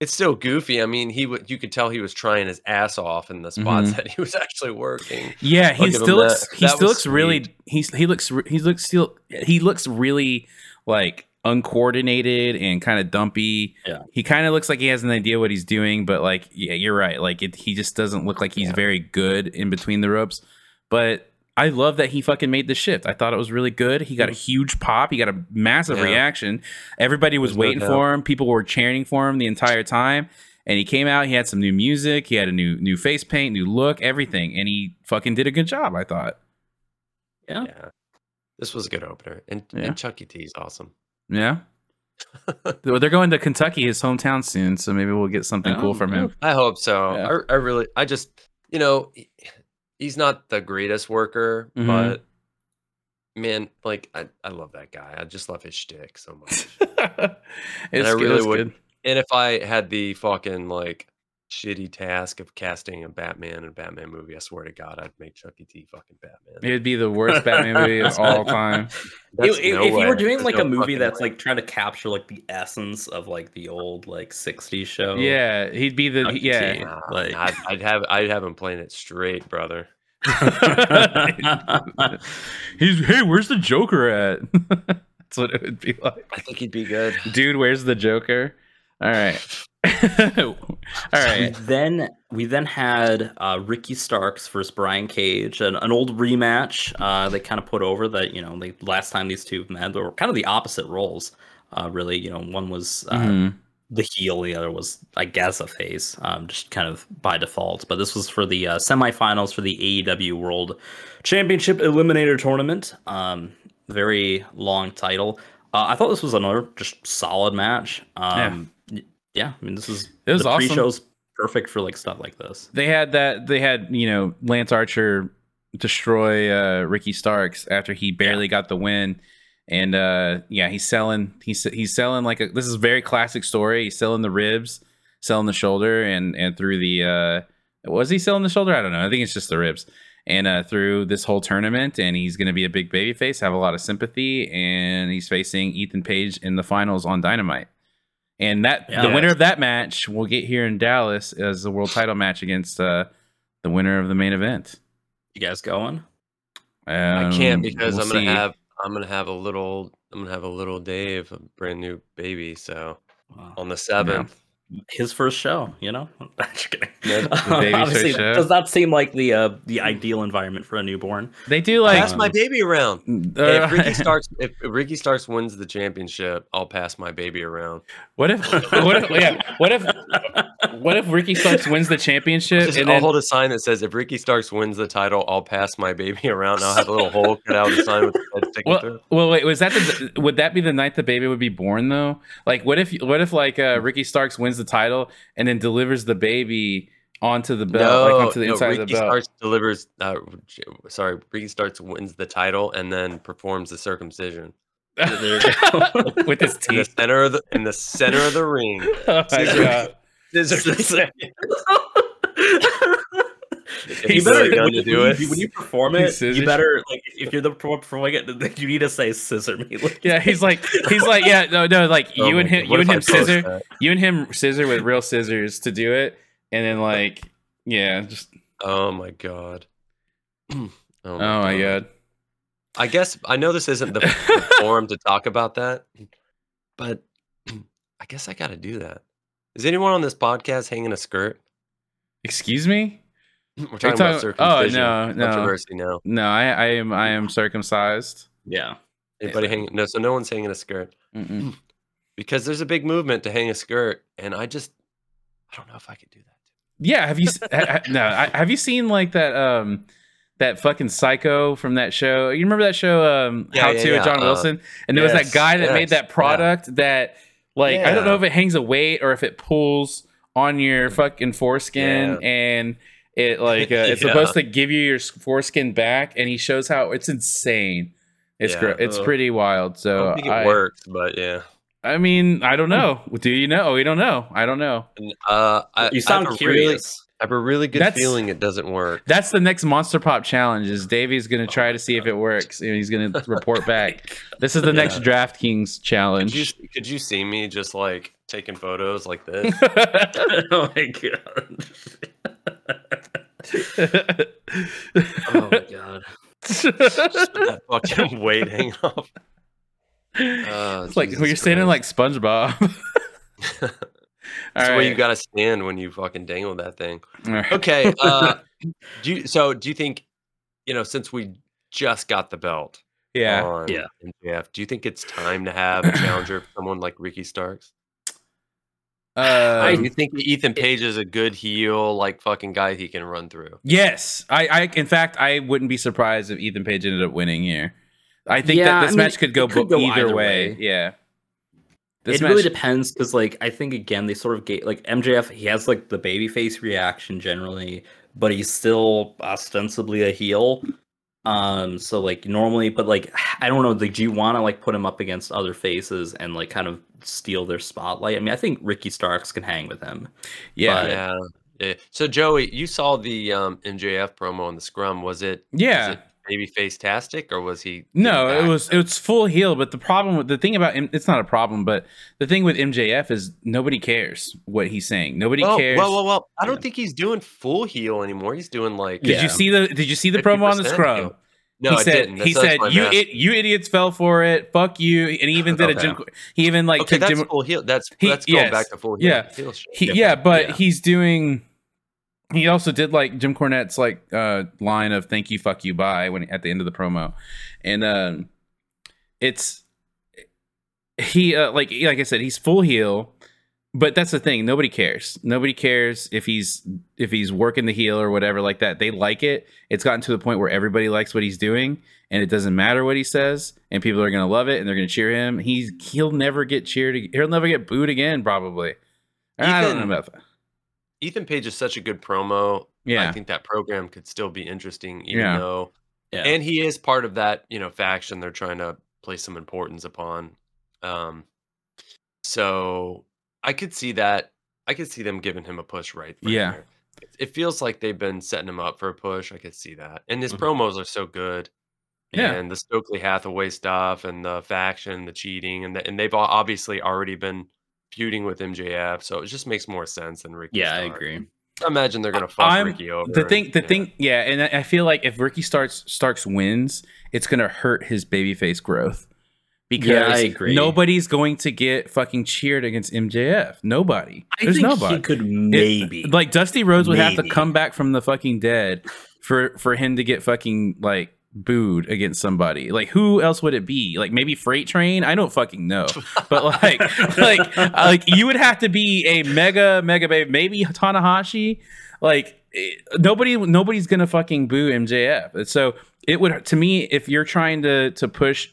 it's still goofy. I mean, he would you could tell he was trying his ass off in the spots Mhm. that he was actually working. Yeah, he still looks, he That still looks really. sweet. He's he looks he looks still he looks really like uncoordinated and kind of dumpy. Yeah. he kind of looks like he has an idea what he's doing, but like yeah, you're right. Like it, he just doesn't look like he's Yeah. very good in between the ropes. But I love that he fucking made the shift. I thought it was really good. He got a huge pop. He got a massive. Yeah. reaction. Everybody was There's waiting doubt. for him. People were cheering for him the entire time. And he came out. He had some new music. He had a new new face paint, new look, everything, and he fucking did a good job. I thought. Yeah. Yeah, this was a good opener, and Yeah. and Chuckie T is awesome. Yeah. They're going to Kentucky, his hometown soon, so maybe we'll get something cool Oh, from him. I hope so. Yeah. I, I really, I just, you know, he's not the greatest worker, Mhm. but man, like I, I love that guy. I just love his shtick so much. it's I really would- good. and if I had the fucking like shitty task of casting a Batman in a Batman movie, I swear to God, I'd make Chuckie T fucking Batman. It'd be the worst Batman movie of all time. That's if, if- no if you were doing There's like no a movie that's way. like trying to capture like the essence of like the old like 60s show Yeah, he'd be the Chucky yeah. T. Nah, like- I'd, I'd have I'd have him playing it straight, brother. He's hey, where's the Joker at? That's what it would be like. I think he'd be good. Dude, where's the Joker? All right. all We then we then had uh, Ricky Starks versus Brian Cage, an, an old rematch. Uh, they kind of put over that you know the last time these two met, they were kind of the opposite roles. Uh, really, you know, one was uh, Mhm. the heel, the other was, I guess, a face, um, just kind of by default. But this was for the uh, semifinals for the AEW World Championship Eliminator Tournament. Um, very long title. Uh, I thought this was another just solid match. Um, yeah. Yeah, I mean, this is It was the awesome. pre-show's perfect for like stuff like this. They had that they had, you know, Lance Archer destroy uh Ricky Starks after he barely got the win. And uh yeah, he's selling he's he's selling like a this is a very classic story. He's selling the ribs, selling the shoulder and and through the uh was he selling the shoulder? I don't know. I think it's just the ribs. And uh through this whole tournament and he's going to be a big baby face, have a lot of sympathy and he's facing Ethan Page in the finals on Dynamite. And that the winner of that match will get here in Dallas as the world title match against uh the winner of the main event. You guys going? I can't Um, because we'll I'm gonna see. have I'm gonna have a little I'm gonna have a little Dave, a brand new baby. So Wow. on the seventh, His first show, you know. Just kidding. Yeah, Obviously, first show. does not seem like the uh, the ideal environment for a newborn. They do like pass my Um, baby around. uh, if Ricky Starks if Ricky Starks wins the championship, I'll pass my baby around. what if what if yeah what if what if Ricky Starks wins the championship Just, and I'll then hold a sign that says if Ricky Starks wins the title, I'll pass my baby around. And I'll have a little hole cut out of the sign with the head sticking well, through. well wait was that the would that be the night the baby would be born though like what if what if like uh Ricky Starks wins the title and then delivers the baby onto the belt like onto the no, inside Ricky of the belt Starks delivers. Uh, sorry, Ricky Starks wins the title and then performs the circumcision There you go. with his in the teeth center of the in the center of the ring. oh my god Scissors. you He's better really when, going to you- do when it. when you perform it. You you. better like if you're the perform- performing it, you need to say "scissor me." Like, yeah he's like he's like yeah no no like Oh you and him God, what you and if I him scissor that? you and him scissor with real scissors to do it and then like yeah just Oh my god. oh oh my oh god I guess I know this isn't the, the forum to talk about that, but I guess I got to do that. Is anyone on this podcast hanging a skirt? excuse me We're talking talking- about oh, circumcision. no, no. Controversy now. no i i am i am circumcised yeah. Anybody hanging? No, so no one's hanging a skirt Mm-mm. because there's a big movement to hang a skirt, and I just I don't know if I could do that. yeah have you ha- ha- no I, have you seen like that um that fucking psycho from that show you remember that show um Yeah, how yeah, to yeah, with john uh, wilson and there was that guy that made yes, that yeah. product that like i don't know if it hangs a weight or if it pulls on your fucking foreskin and it like uh, it's Yeah. supposed to give you your foreskin back and he shows how it's insane it's Yeah. gr- it's Ugh. pretty wild I so don't think it I, works, but yeah. I mean i don't know do you know we don't know i don't know uh, I, You sound I have a curious. Really, I have a really good That's- feeling it doesn't work. That's the next Monster Pop challenge. Is Davey's going to try to see if it works, and he's going to report back. This is the next DraftKings Could challenge. you could you see me just like taking photos like this? oh my god. Oh my god. just with that fucking weight hanging off. Oh, it's like Jesus when you're standing like Christ. SpongeBob. That's All the way you got to stand when you fucking dangle that thing. All right. Okay. Uh, do you, so do you think you know since we just got the belt Yeah. on Yeah. MJF, do you think it's time to have a challenger for someone like Ricky Starks? Uh, do you think Ethan Page is a good heel, like fucking guy he can run through? yes. I, I. In fact, I wouldn't be surprised if Ethan Page ended up winning here. I think Yeah, that this I mean, match could go, it could go either, either way. way. Yeah. This it really depends because, like, I think again they sort of get like MJF. He has like the babyface reaction generally, but he's still ostensibly a heel. Um, so like normally, but like I don't know. Like, do you want to like put him up against other faces and like kind of steal their spotlight? I mean, I think Ricky Starks can hang with him. yeah, but- yeah. yeah. So Joey, you saw the um, MJF promo on the scrum. Was it yeah. was it babyface tastic or was he No, it was it was full heel, but the problem with the thing about M- it's not a problem, but the thing with MJF is nobody cares what he's saying. Nobody well, cares. well, well, well, I don't Yeah. think he's doing full heel anymore. He's doing like did Yeah. you see the Did you see the promo on the 50% heel. No, he I said didn't. he That's- said you it, you idiots fell for it. Fuck you. And he even did a Okay. Jim. He even like okay, took that's Jim. full heel. That's He- that's going yes. back to full heel. Yeah. heel. He, Yeah, yeah, but yeah. he's doing. He also did like Jim Cornette's like uh line of "Thank you, fuck you, bye" when at the end of the promo, and um, it's he uh, like like I said, he's full heel, but that's the thing. Nobody cares. Nobody cares if he's if he's working the heel or whatever like that. They like it. It's gotten to the point where everybody likes what he's doing, and it doesn't matter what he says, and people are gonna love it and they're gonna cheer him. He's he'll never get cheered. He'll never get booed again, probably. I don't know about that. Ethan Page is such a good promo. Yeah. I think that program could still be interesting, even Yeah. though Yeah. and he is part of that you know faction they're trying to place some importance upon um so i could see that i could see them giving him a push right Yeah. there. It- feels like they've been setting him up for a push i could see that and his Mhm. promos are so good Yeah. and the stokely hathaway stuff and the faction the cheating and the, and they've obviously already been feuding with mjf so it just makes more sense than ricky yeah, I agree. i imagine they're gonna fuck I'm- ricky over The thing, the yeah. thing, yeah, and I I feel like if Ricky starts Starks wins, it's gonna hurt his babyface growth because Yeah, I agree. nobody's going to get fucking cheered against MJF. Nobody. I There's think nobody. he could It- maybe. like Dusty Rhodes would have to come back from the fucking dead for for him to get fucking like booed against somebody. Like who else would it be? Like maybe Freight Train? I don't fucking know. But like like like you would have to be a mega mega babe, maybe Tanahashi. Like eh, nobody nobody's gonna fucking boo MJF. So it would to me if you're trying to to push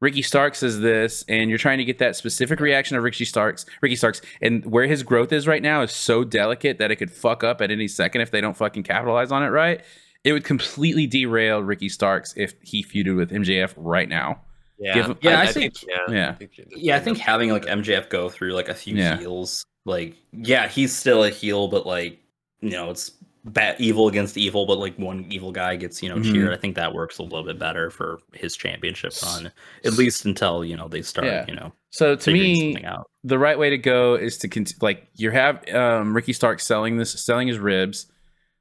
Ricky Starks as this, and you're trying to get that specific reaction of Ricky Starks, Ricky Starks, and where his growth is right now is so delicate that it could fuck up at any second if they don't fucking capitalize on it right. It would completely derail Ricky Starks if he feuded with MJF right now. yeah give him- Yeah, I think- yeah Yeah. think it- yeah, I think having like MJF go through like a few Yeah. heels, like yeah, he's still a heel, but like you know, it's bad evil against evil, but like one evil guy gets you know Mhm. cheered. I think that works a little bit better for his championship run, at least until you know they start Yeah. you know So to me, out. the right way to go is to cont- like you have um, Ricky Stark selling this, selling his ribs.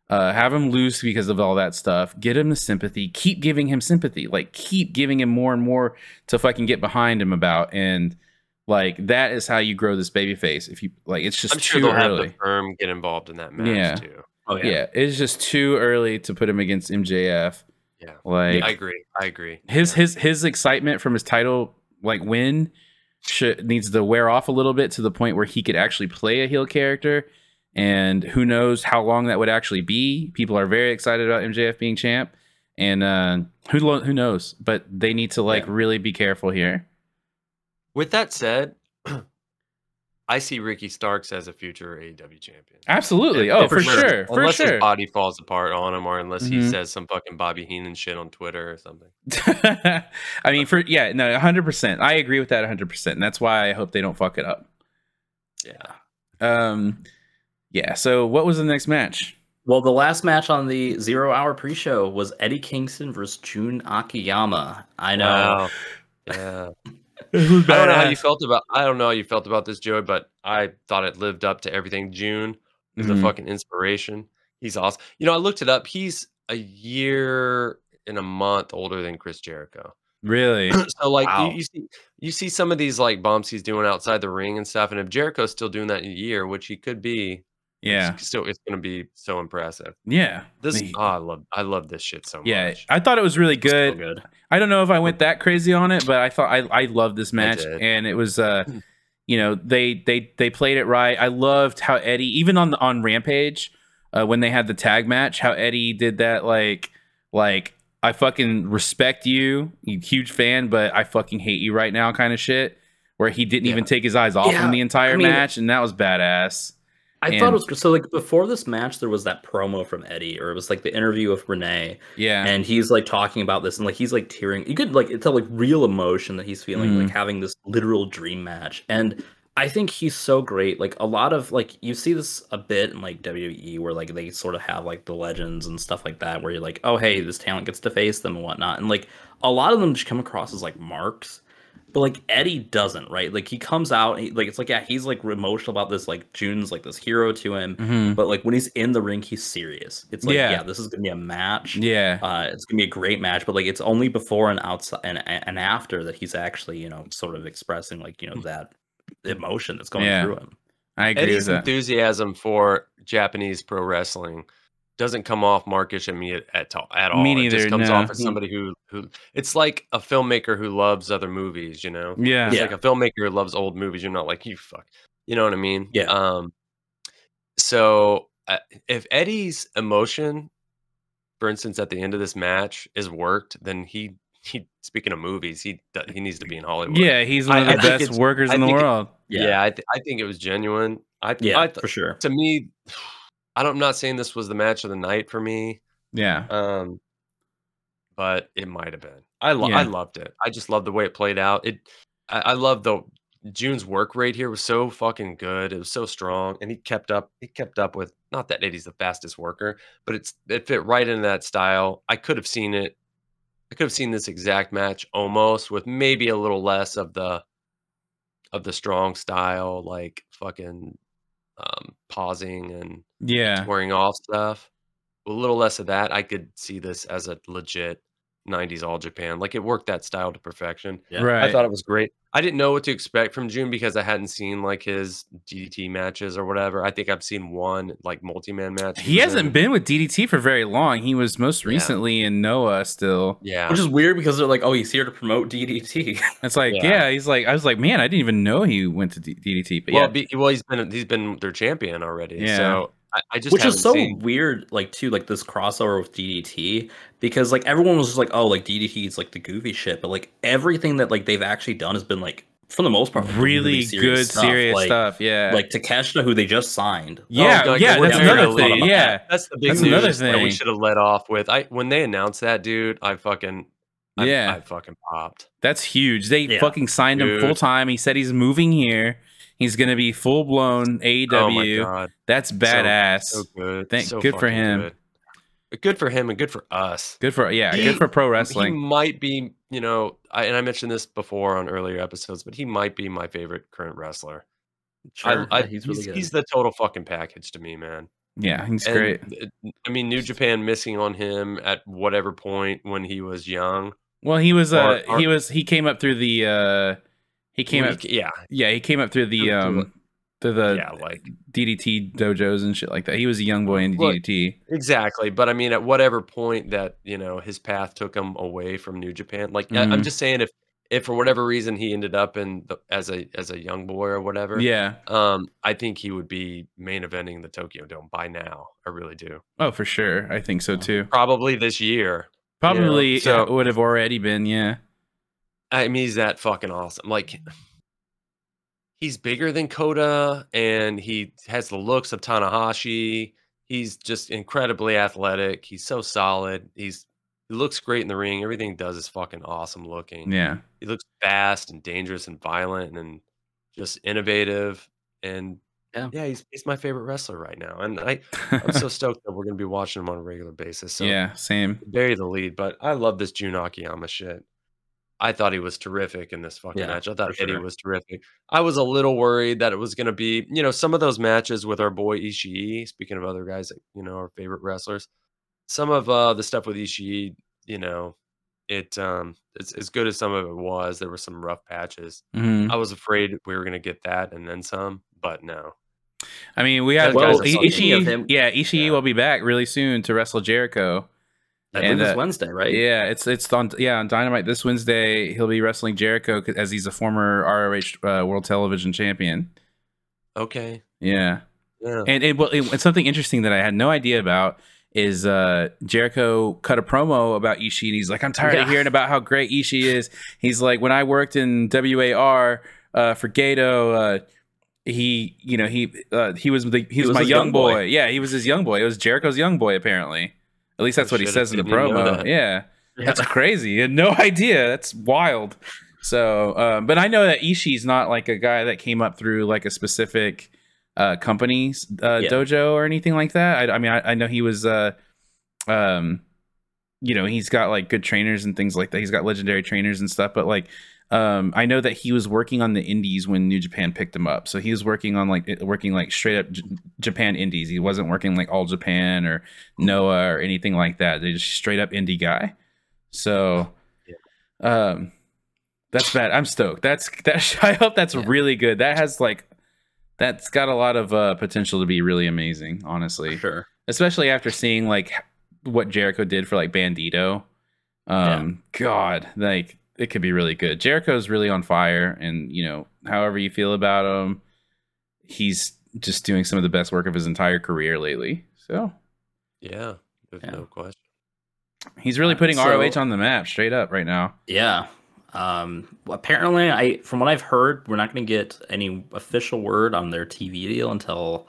Uh, have him lose because of all that stuff. Get him the sympathy. Keep giving him sympathy. Like keep giving him more and more to fucking get behind him about. And like that is how you grow this baby face. If you like, it's just I'm sure too they'll have early. the firm get involved in that match Yeah. too. Oh yeah. it's just too early to put him against MJF. Yeah. Like I agree. I agree. his Yeah. his his excitement from his title like win should needs to wear off a little bit to the point where he could actually play a heel character and who knows how long that would actually be people are very excited about mjf being champ and uh who lo- who knows but they need to like Yeah. really be careful here With that said, I see Ricky Starks as a future AEW champion. absolutely oh for sure. sure for unless sure his body falls apart on him, or unless he Mhm. says some fucking Bobby Heenan shit on Twitter or something. i mean for yeah no 100% i agree with that 100% and that's why i hope they don't fuck it up Yeah. um yeah so what was the next match Well, the last match on the zero hour pre show was Eddie Kingston versus Jun Akiyama. I know. Wow. Yeah. I don't know how you felt about. I don't know how you felt about this, Joey, but I thought it lived up to everything. Jun is Mhm. a fucking inspiration. He's awesome. You know, I looked it up. He's a year and a month older than Chris Jericho. really so like Wow. you, you see you see some of these like bumps he's doing outside the ring and stuff and if jericho's still doing that in a year which he could be yeah it's still it's going to be so impressive Yeah. this Me- oh, i love i love this shit so yeah. much Yeah. I thought it was really So good. good. I don't know if I went that crazy on it, but I thought I I loved this match and it was uh you know, they they they played it right. I loved how Eddie even on the on Rampage uh when they had the tag match, how Eddie did that like like I fucking respect you, you huge fan, but I fucking hate you right now kind of shit. where he didn't Yeah. even take his eyes off Yeah, him the entire I mean- match, and that was badass. I And- thought it was so like before this match there was that promo from Eddie or it was like the interview with Renee. Yeah, and he's like talking about this and like he's like tearing you could like tell like real emotion that he's feeling Mhm. like having this literal dream match. And I think he's so great like a lot of like you see this a bit in like WWE where like they sort of have like the legends and stuff like that where you're like oh hey this talent gets to face them and whatnot. And like a lot of them just come across as like marks but like Eddie doesn't, right? Like he comes out, he, like it's like yeah, he's like emotional about this. Like Jun's like this hero to him, Mhm. but like when he's in the ring, he's serious. It's like Yeah. yeah, this is gonna be a match. yeah, Uh, it's gonna be a great match, but like it's only before and outside and and after that he's actually you know sort of expressing like you know that emotion that's going Yeah. through him. I agree Eddie's with that. enthusiasm for Japanese pro wrestling doesn't come off markish at me at, at all. At all. Me It neither, just comes no. off as somebody who who it's like a filmmaker who loves other movies. You know, Yeah, it's Yeah. like a filmmaker who loves old movies. You're not like you fuck. You know what I mean? Yeah. Um. So uh, if Eddie's emotion, for instance, at the end of this match is worked, then he he. Speaking of movies, he do- he needs to be in Hollywood. yeah. He's one I- of I the think best workers I in the think it- world. Yeah, I, th- I think it was genuine. I yeah, I th- for sure. to me, I don't, I'm not saying this was the match of the night for me, Yeah, um, but it might have been. I lo- Yeah. I loved it. I just loved the way it played out. It I, I love the Jun's work rate here was so fucking good. It was so strong, and he kept up. He kept up with not that Eddie's the fastest worker, but it's it fit right into that style. I could have seen it. I could have seen this exact match almost with maybe a little less of the of the strong style, like fucking um, pausing and yeah, swearing off stuff. A little less of that. I could see this as a legit 90s All Japan. Like it worked that style to perfection. Yeah. right. I thought it was great. I didn't know what to expect from Jun because I hadn't seen like his DDT matches or whatever. I think I've seen one like multi man match. he hasn't in. been with DDT for very long. He was most Yeah. recently in Noah. Still, Yeah. Which is weird because they're like, oh, he's here to promote DDT. it's like, Yeah. yeah. he's like, I was like, man, I didn't even know he went to D- DDT. But well, yeah, be, well, he's been he's been their champion already. Yeah. So I, I just which is so seen- weird like too like this crossover with ddt because like everyone was just like oh like ddt is like the goofy shit but like everything that like they've actually done has been like for the most part like, really, good, serious like, stuff. Yeah, like takeshita who they just signed yeah, Oh, God, yeah. That's another thing. Yeah, That's the big That's news another that we should have let off with. I when they announced that, dude, I fucking Yeah. I fucking popped. That's huge. They Yeah. fucking signed him full time. He said he's moving here. He's gonna be full blown AEW. Oh my god, That's badass. so good. Thank- so good for him. Good. Good for him and good for us. good for yeah, He- good for pro wrestling. He might be, you know, I, and I mentioned this before on earlier episodes, but he might be my favorite current wrestler. sure, I, I, he's really good He's the total fucking package to me, man. Yeah, he's And, great. I mean, New Japan missing on him at whatever point when he was young. Well, he was uh Or- or- he was he came up through the uh he came up yeah, yeah he came up through the um through the yeah, like DDT dojos and shit like that. He was a young boy in DDT. Exactly, but I mean, at whatever point that you know his path took him away from New Japan, like I- I'm just saying, if if for whatever reason he ended up in the, as a as a young boy or whatever, Yeah. um, I think he would be main eventing the Tokyo Dome by now. I really do. Oh, for sure. I think so too. Probably this year. Probably so- uh, would have already been. Yeah. I mean, he's that fucking awesome. Like, mm-hmm. he's bigger than Kota, and he has the looks of Tanahashi. He's just incredibly athletic. He's so solid. He's he looks great in the ring. Everything he does is fucking awesome looking. Yeah. He looks fast and dangerous and violent and just innovative. And Yeah. yeah, he's he's my favorite wrestler right now. And I I'm so stoked that we're gonna be watching him on a regular basis. So yeah. Same. bury the lead, but I love this Jun Akiyama shit. I thought he was terrific in this fucking Yeah, match. I thought for Eddie sure. was terrific. I was a little worried that it was going to be, you know, some of those matches with our boy Ishii. Speaking of other guys that you know our favorite wrestlers, some of uh, the stuff with Ishii, you know, it um, it's as good as some of it was. There were some rough patches. Mhm. I was afraid we were going to get that and then some, but no. I mean, we have Those well, are I- fucking- Speaking of Ishii. him- yeah, Ishii Yeah. will be back really soon to wrestle Jericho. I And, believe it's uh, Wednesday, right? Yeah, it's it's on yeah on Dynamite this Wednesday. He'll be wrestling Jericho as he's a former ROH uh, World Television Champion. Okay. Yeah, Yeah. and it, well, it, it's something interesting that I had no idea about is uh, Jericho cut a promo about Ishii, and he's like, "I'm tired of hearing about how great Ishii is." He's like, "When I worked in WAR." uh, for Gato, uh, he you know he uh, he was the he was, was my young young boy. boy. Yeah, he was his young boy. It was Jericho's young boy apparently. At least that's Oh, what he says in the promo. that. Yeah. That's crazy. He had no idea. That's wild. So, um, but I know that Ishii's not like a guy that came up through like a specific uh, company's uh, Yeah. dojo or anything like that. I, I mean, I, I know he was, uh, um, you know, he's got like good trainers and things like that. He's got legendary trainers and stuff. But like, um, I know that he was working on the indies when New Japan picked him up. So he was working on like working like straight up J- Japan indies. He wasn't working like All Japan or Noah or anything like that. They just straight up indie guy. So, um, that's bad. I'm stoked. That's that. I hope that's Yeah. really good. That has like, that's got a lot of uh, potential to be really amazing. Honestly, sure. especially after seeing like what Jericho did for like Bandido. Um, God, like it could be really good. Jericho's really on fire, and you know, however you feel about him, he's just doing some of the best work of his entire career lately. So Yeah, there's Yeah. no question. he's really Uh, putting so- ROH on the map straight up right now. Yeah. Um, apparently, I from what I've heard, we're not going to get any official word on their TV deal until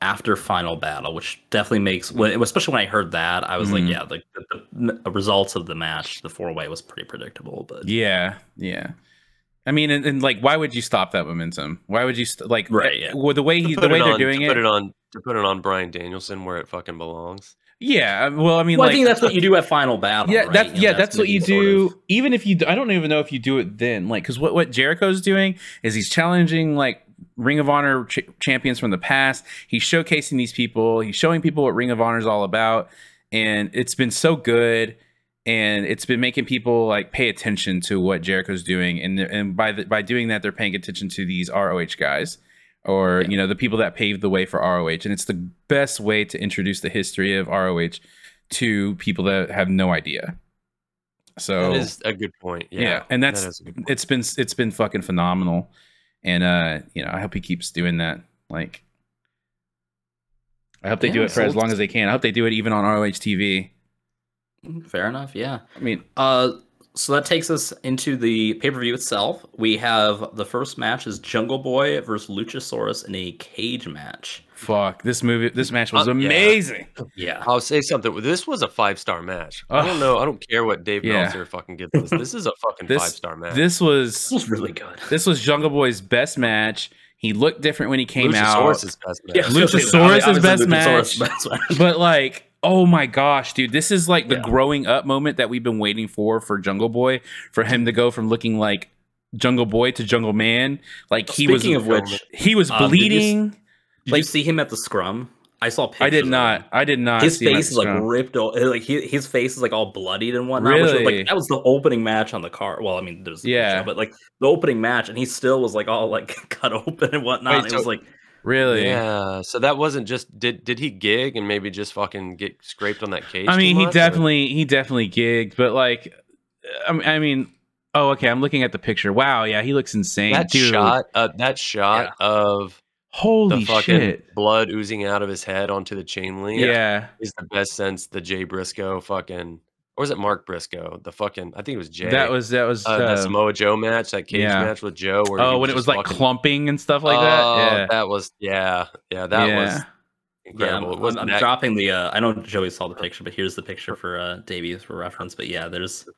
after Final Battle, which definitely makes, especially when I heard that, I was Mhm. like, yeah, the, the, the results of the match, the four way was pretty predictable. But Yeah, yeah. I mean, and, and like, why would you stop that momentum? Why would you st- like, Right, yeah. Well, the way he, the way they're on- doing to it, Put it on to put it on Bryan Danielson where it fucking belongs. yeah. Well, I mean, well, like, I think that's what you do at Final Battle. yeah, right? that's You know, yeah, that's, gonna what you be sort do. of- Even if you, I don't even know if you do it then, like, because what what Jericho's doing is he's challenging like Ring of Honor ch- champions from the past. He's showcasing these people. He's showing people what Ring of Honor is all about, and it's been so good. And it's been making people like pay attention to what Jericho's doing, and and by the, by doing that, they're paying attention to these ROH guys, or Yeah. you know the people that paved the way for ROH, and it's the best way to introduce the history of ROH to people that have no idea. So That is a good point. Yeah, yeah, and that's that is a good point. it's been it's been fucking phenomenal, and uh, you know, I hope he keeps doing that. Like, I hope they do it for as long as they can. I hope they do it even on ROH TV. Fair enough. Yeah. I mean, Uh, so that takes us into the pay per view itself. We have the first match is Jungle Boy versus Luchasaurus in a cage match. fuck this movie. This match was Uh, amazing. Yeah. I'll say something. This was a five star match. I don't know. I don't care what Dave Yeah. Meltzer fucking gives us. This is a fucking five star match. This This was was really good. this was Jungle Boy's best match. He looked different when he came out. Luchasaurus' best match. Luchasaurus' Obviously, best Luchasaurus' match. best match. but like oh my gosh dude this is like the Yeah. growing up moment that we've been waiting for for jungle boy for him to go from looking like jungle boy to jungle man like he Speaking was of which, he was um, did you bleeding did like- you see him at the scrum? I saw. Pictures i did not i did not His face is like scrum. ripped. o- Like he, his face is like all bloodied and whatnot. Which was, Really? like that was the opening match on the card. Well, I mean, there's Yeah. show, but like the opening match, and he still was like all like cut open and whatnot. Wait, it so- was like really Yeah. So that wasn't just did did he gig and maybe just fucking get scraped on that cage? i mean he much, or- definitely he definitely gigged but like I mean- i mean oh okay i'm looking at the picture wow yeah he looks insane that dude shot. Uh, that shot of holy the fucking shit blood oozing out of his head onto the chain link. yeah is the best since the Jay Briscoe fucking or was it Mark Briscoe? The fucking I think it was Jay. that was that was uh, that uh, Samoa Joe match, that cage yeah. match with Joe. Where oh when it was just like fucking- clumping and stuff like Oh, that yeah that was yeah, yeah, that was Yeah. yeah. incredible. I'm, wasn't I'm that dropping the. Uh, I know Joey saw the picture, but here's the picture for uh, Davies for reference. But yeah, there's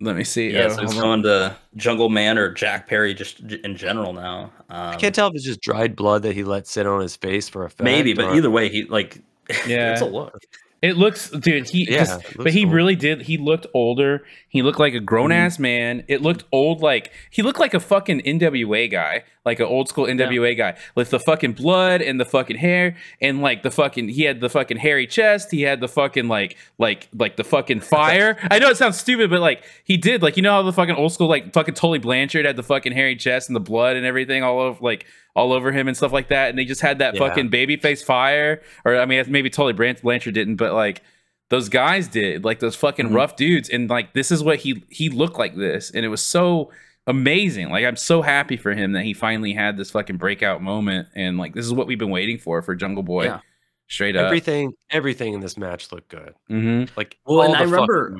let me see yeah. Oh, so it's on. going to Jungle Man or Jack Perry just in general now. Um, I can't tell if it's just dried blood that he let sit on his face for effect. maybe, but or- either way, he like Yeah. it's a look. It looks, dude. He, Yeah, but he cool. really did. He looked older. He looked like a grown Mm-hmm. ass man. It looked old, like he looked like a fucking NWA guy, like an old school NWA guy with the fucking blood and the fucking hair and like the fucking. He had the fucking hairy chest. He had the fucking like, like, like the fucking fire. I know it sounds stupid, but like he did. Like you know how the fucking old school like fucking Tully Blanchard had the fucking hairy chest and the blood and everything all over like all over him and stuff like that, and they just had that Yeah. fucking baby face fire. Or I mean, maybe Tully Blanchard didn't, but like those guys did like those fucking Mhm. rough dudes and like this is what he he looked like this and it was so amazing like i'm so happy for him that he finally had this fucking breakout moment and like this is what we've been waiting for for jungle boy Yeah. straight up everything everything in this match looked good. hmm Like Well, all and the I remember-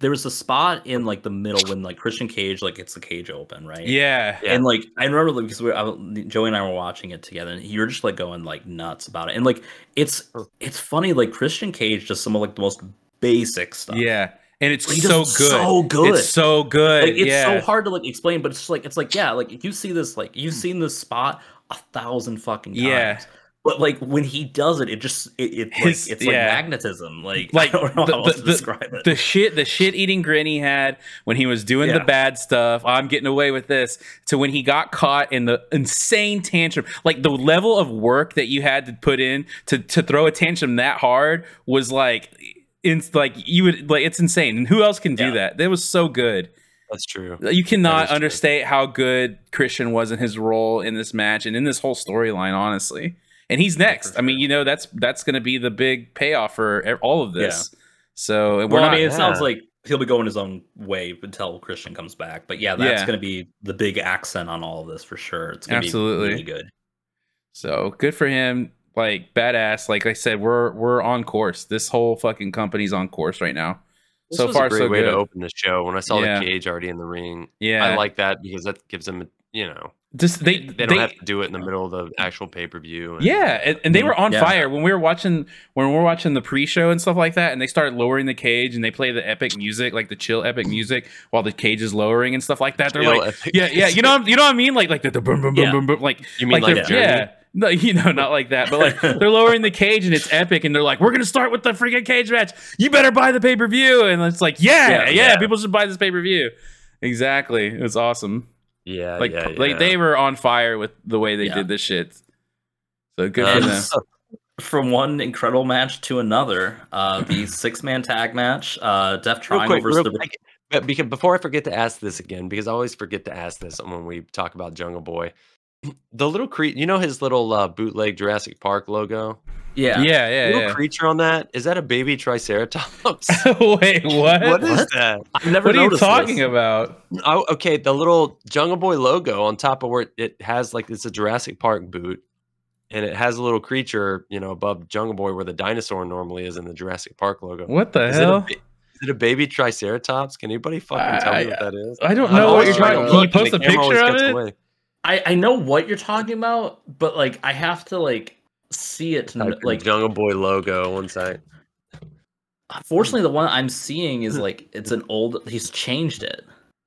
there was a spot in like the middle when like Christian Cage like gets the cage open, right? Yeah. Yeah. And like I remember like, because we, I, Joey and I were watching it together, and you're just like going like nuts about it. And like it's it's funny like Christian Cage does some of like the most basic stuff. Yeah. And it's He so good. so good. It's so good. Like, it's yeah. so hard to like explain, but it's like it's like yeah, like you see this like you've hmm. seen this spot a thousand fucking times. Yeah. But like when he does it, it just it, it like, His- it's like magnetism. Like, Like, I don't know the- the- to describe it. the shit the shit eating grin he had when he was doing the bad stuff i'm getting away with this to when he got caught in the insane tantrum like the level of work that you had to put in to to throw a tantrum that hard was like in like you would like it's insane and who else can do Yeah. that that was so good That's true. you cannot is true. understate how good christian was in his role in this match and in this whole storyline honestly and he's next i mean you know that's that's going to be the big payoff for all of this so we're well, not I mean, it sounds like he'll be going his own way until Christian comes back. But yeah, that's Yeah. going to be the big accent on all of this for sure. It's going to Absolutely. be really good. So good for him. Like badass. Like I said, we're we're on course. This whole fucking company's on course right now. This so was far, a great so way good. to open the show. When I saw Yeah. the cage already in the ring, Yeah, I like that because that gives them, you know, just they they, don't have to do it in the middle of the actual pay per view. Yeah, and, and they were on Yeah. fire when we were watching when we were watching the pre-show and stuff like that, and they started lowering the cage and they play the epic music, like the chill epic music, while the cage is lowering and stuff like that. They're like, yeah, yeah, you know, you know what I mean, like like the, the boom, boom, boom, Yeah. boom, boom, like You mean like they're- yeah. No, you know, not like that, but like they're lowering the cage and it's epic, and they're like, "We're gonna start with the freaking cage match. You better buy the pay per view." And it's like, yeah, yeah, Yeah, yeah. people should buy this pay per view. Exactly, it was awesome. yeah, Like, yeah, like yeah. they were on fire with the way they Yeah. did this shit. So good Um, for them. so- From one incredible match to another, uh, the six man tag match, uh, Death real Triangle quick, versus real the quick, but because before I forget to ask this again, because I always forget to ask this when we talk about Jungle Boy. The little creature, you know his little uh, bootleg Jurassic Park logo. yeah. Yeah, yeah, little yeah. creature on that is that a baby Triceratops? Wait, what? what is that? I've never What are you talking this. about? Oh, okay, the little Jungle Boy logo on top of where it, it has like it's a Jurassic Park boot, and it has a little creature, you know, above Jungle Boy where the dinosaur normally is in the Jurassic Park logo. What the Is it, a, hell? is it a baby Triceratops? Can anybody fucking tell I- me what that is? I don't I'm know what always you're trying talking. to Can you look, and post a picture of it? away. I, I know what you're talking about, but like I have to like see it to Type kn- in like Jungle Boy logo one side. Unfortunately, the one I'm seeing is like it's an old. He's changed it.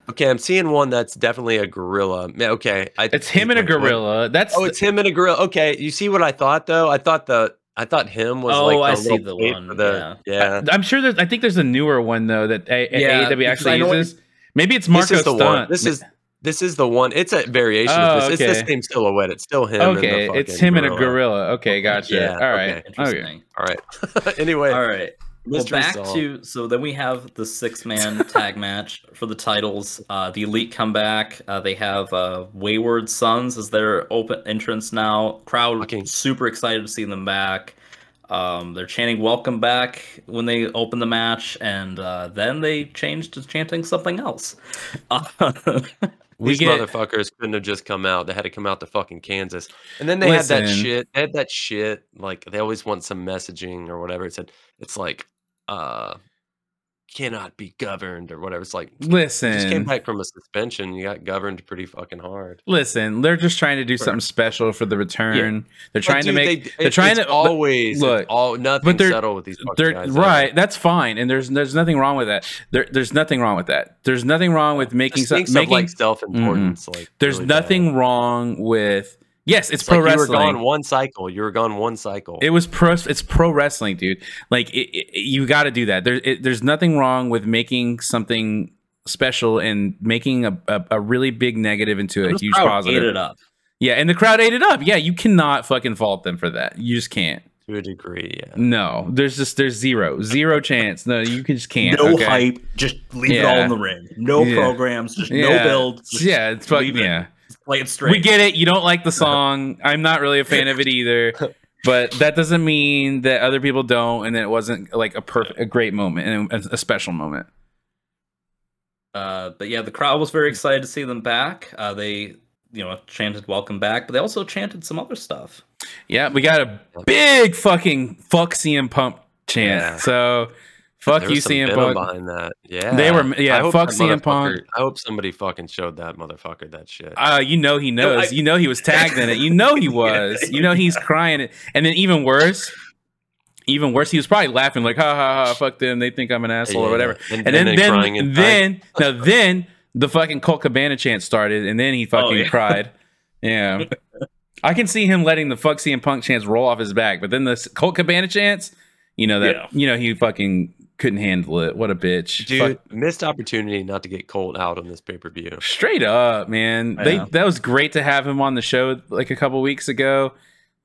Okay, I'm seeing one that's definitely a gorilla. Okay, I, It's him and a wait, what? gorilla. That's Oh, it's him and a gorilla. Okay, you see what I thought though? I thought the I thought him was Oh, like I the see the one, The, yeah. I'm sure there's. I think there's a newer one though that A- A- Yeah, AEW because actually I know what uses. Maybe it's Marko this is the Stunt. one. This is this is the one. It's a variation Oh, of this. It's the same silhouette. It's still him. and the okay. It's fucking him and a gorilla. Okay, gotcha. Yeah, All right. okay. Okay. Interesting. All right. anyway, All right. Well, back solved. to so then we have the six man tag match for the titles. Uh, the Elite come back. Uh, they have uh, Wayward Sons as their open entrance now. Crowd Fucking- super excited to see them back. Um, they're chanting "Welcome back" when they open the match, and uh, then they changed to chanting something else. We These get motherfuckers couldn't have just come out. They had to come out to fucking Kansas. And then they had that shit. They had that shit. Like they always want some messaging or whatever. It said it's like uh cannot be governed or whatever. It's like listen, you just came back from a suspension. You got governed pretty fucking hard. Listen, they're just trying to do something special for the return. They're But, trying to make. they- they're it- trying to always look, all nothing but they're- settle with these They're guys. right. That's fine, and there's there's nothing wrong with that. There, there's nothing wrong with that. There's nothing wrong with making Just some, thinks making. like self-importance. Mm-hmm. Like there's really nothing bad. wrong with. Yes, it's, It's pro like you were wrestling. gone one cycle. You were gone one cycle. It was pro. It's pro wrestling, dude. Like it, it- you got to do that. There, it, there's nothing wrong with making something special and making a, a, a really big negative into a huge crowd ate positive. it up. Yeah, and the crowd ate it up. Yeah, you cannot fucking fault them for that. You just can't. to a degree, yeah. No, there's just there's zero zero chance. No, you can just can't. no okay? hype, just leave it all in the ring. No Yeah. programs, just Yeah. no build. Just Yeah, it's fucking leave it. Yeah. play it straight. We get it. You don't like the song. I'm not really a fan of it either. But that doesn't mean that other people don't, and that it wasn't like a perfect, a great moment and a, a special moment. Uh, but yeah, the crowd was very excited to see them back. Uh, they, you know, chanted "Welcome back," but they also chanted some other stuff. Yeah, we got a big fucking fuck CM Punk chant. Yeah. So Fuck you, CM Punk. behind that. Yeah, They were- yeah, fuck CM Punk. I hope somebody fucking showed that motherfucker that shit. Uh, you know he knows. I- you know he was tagged in it. You know he was. You know he's crying. And then even worse, even worse, he was probably laughing like, ha ha ha, fuck them. They think I'm an asshole or whatever. And, And then then then and then no then the fucking Colt Cabana chant started, and then he fucking yeah. cried. Yeah. I can see him letting the fuck CM Punk chants roll off his back, but then the Colt Cabana chants, you know that Yeah. you know he fucking couldn't handle it. What a bitch, dude, Fuck. missed opportunity not to get Colt out on this pay per view. Straight up, man. They that was great to have him on the show like a couple weeks ago.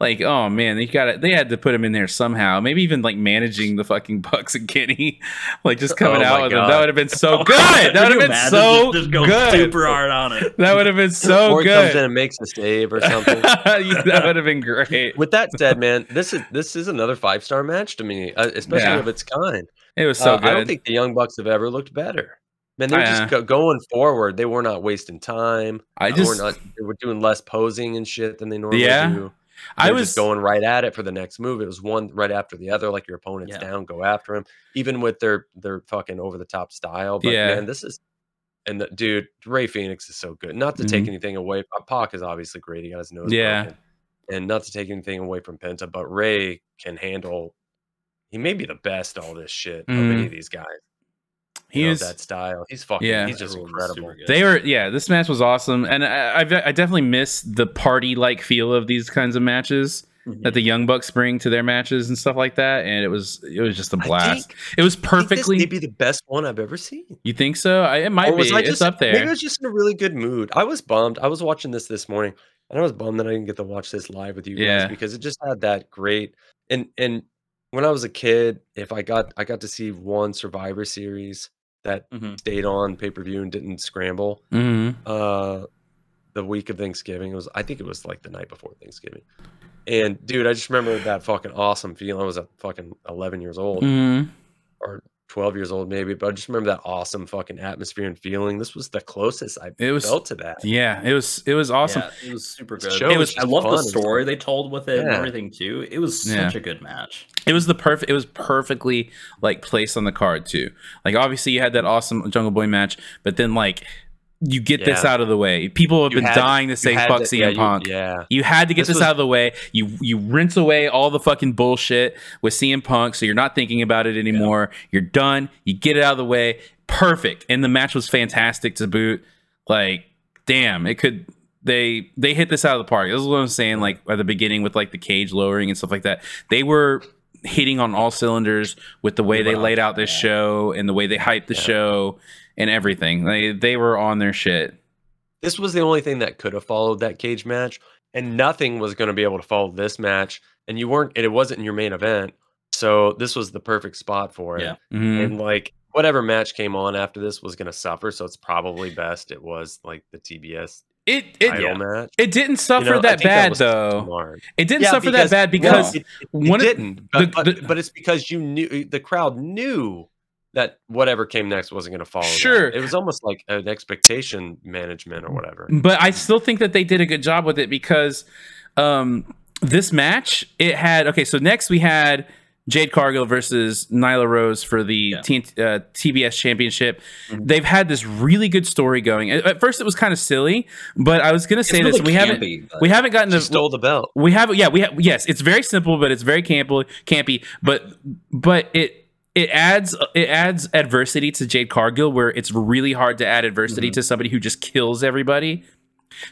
Like, oh man, they got it. They had to put him in there somehow. Maybe even like managing the fucking Bucks and Kenny, like just coming Oh out my with him. That would have been so good. That would have been so just, just go good. super hard on it. That would have been so or he comes in good. and makes a save or something. that would have been great. With that said, man, this is this is another five star match to me, uh, especially Yeah. of its kind. It was so Uh, good. I don't think the Young Bucks have ever looked better. Man, they're just go- going forward. They were not wasting time. I They were just, not. They were doing less posing and shit than they normally Yeah. do. I They were was just going right at it for the next move. It was one right after the other. Like your opponent's Yeah. down, go after him. Even with their their fucking over the top style. But Yeah. man, this is and the, dude, Rey Fenix is so good. Not to take Mhm. anything away. Pac is obviously great. He got his nose Yeah. broken. And not to take anything away from Penta, but Rey can handle. He may be the best all this shit of any Mhm. of these guys. he You know, was that style. He's fucking. Yeah. he's just incredible. They were, yeah. This match was awesome, and I, I, I definitely miss the party-like feel of these kinds of matches Mhm. that the Young Bucks bring to their matches and stuff like that. And it was, it was just a blast. think- it was perfectly. This may be the best one I've ever seen. you think so? I, it might Or was be. I it's up there. Maybe I was just in a really good mood. I was bummed. I was watching this this morning, and I was bummed that I didn't get to watch this live with you guys Yeah. because it just had that great. And and when I was a kid, if I got I got to see one Survivor Series that Mhm. stayed on pay per view and didn't scramble. hmm Uh, the week of Thanksgiving it was I think it was like the night before Thanksgiving. And dude, I just remember that fucking awesome feeling. I was a fucking eleven years old hmm or 12 years old maybe but i just remember that awesome fucking atmosphere and feeling this was the closest i It was- felt to that Yeah, it was, it was awesome. Yeah, it was super The good. show It was was- I love the story they told with it and everything too. It was Yeah. such a good match. It was the perfect. It was perfectly like placed on the card too. Like obviously you had that awesome Jungle Boy match, but then like you get this out of the way. People have You been had- dying to You say fuck to- CM yeah, you- Punk. yeah You had to get This this, was- out of the way. You you rinse away all the fucking bullshit with CM Punk, so you're not thinking about it anymore. You're done. You get it out of the way. Perfect. And the match was fantastic to boot. Like, damn, it could. They they hit this out of the park. This is what I'm saying. Like at the beginning with like the cage lowering and stuff like that. They were hitting on all cylinders with the way They laid out this show and the way they hyped the Yeah. show and everything. They they were on their shit. this was the only thing that could have followed that cage match and nothing was going to be able to follow this match and you weren't and it wasn't in your main event so this was the perfect spot for it Yeah. Mhm. and like whatever match came on after this was going to suffer so it's probably best it was like the tbs It it title match It didn't You suffer know, that bad was though. It didn't Yeah, suffer that bad no, because it, it- it one of- didn't. But, the- but, but it's because you knew the crowd knew that whatever came next wasn't going to follow. that. Sure. it was almost like an expectation management or whatever. but I still think that they did a good job with it because um this match it had okay so next we had Jade Cargill versus Nyla Rose for the Yeah. T- uh, TBS championship. Mhm. They've had this really good story going. At, at first it was kind of silly, but I was going to say It's this really we haven't we haven't gotten She to stole the belt. we haven't. yeah we have yes it's very simple but it's very campy campy but but it it adds it adds adversity to Jade Cargill where it's really hard to add adversity Mhm. to somebody who just kills everybody.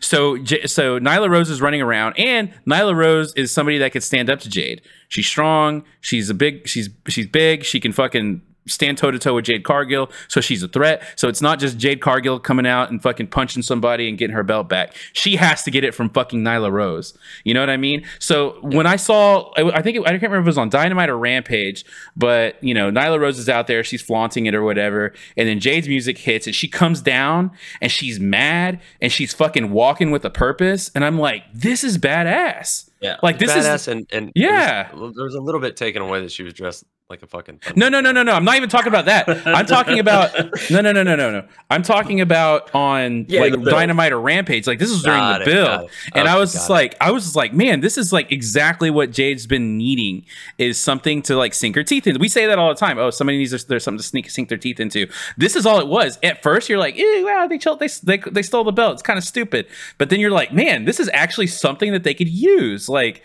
So so Nyla Rose is running around and Nyla Rose is somebody that could stand up to Jade. She's strong, she's a big she's she's big, she can fucking stand toe to toe with Jade Cargill, so she's a threat. So it's not just Jade Cargill coming out and fucking punching somebody and getting her belt back. She has to get it from fucking Nyla Rose. You know what I mean? So when I saw, I think it, I can't remember if it was on Dynamite or Rampage, but you know Nyla Rose is out there, she's flaunting it or whatever, and then Jade's music hits and she comes down and she's mad and she's fucking walking with a purpose, and I'm like, this is badass. Yeah. Like this Badass is and and Yeah. was, there was a little bit taken away that she was dressed like a fucking. No, no, no, no, no. I'm not even talking about that. I'm talking about no, no, no, no, no, no. I'm talking about on Yeah, like. Dynamite or Rampage. Like this was during Got the it, build, it. and I was just it. like, I was just like, man, this is like exactly what Jade's been needing is something to like sink her teeth into. We say that all the time. Oh, somebody needs there's something to sneak sink their teeth into. This is all it was. At first, you're like, ew, wow, they chilled, they they they stole the belt. It's kind of stupid. But then you're like, man, this is actually something that they could use. Like,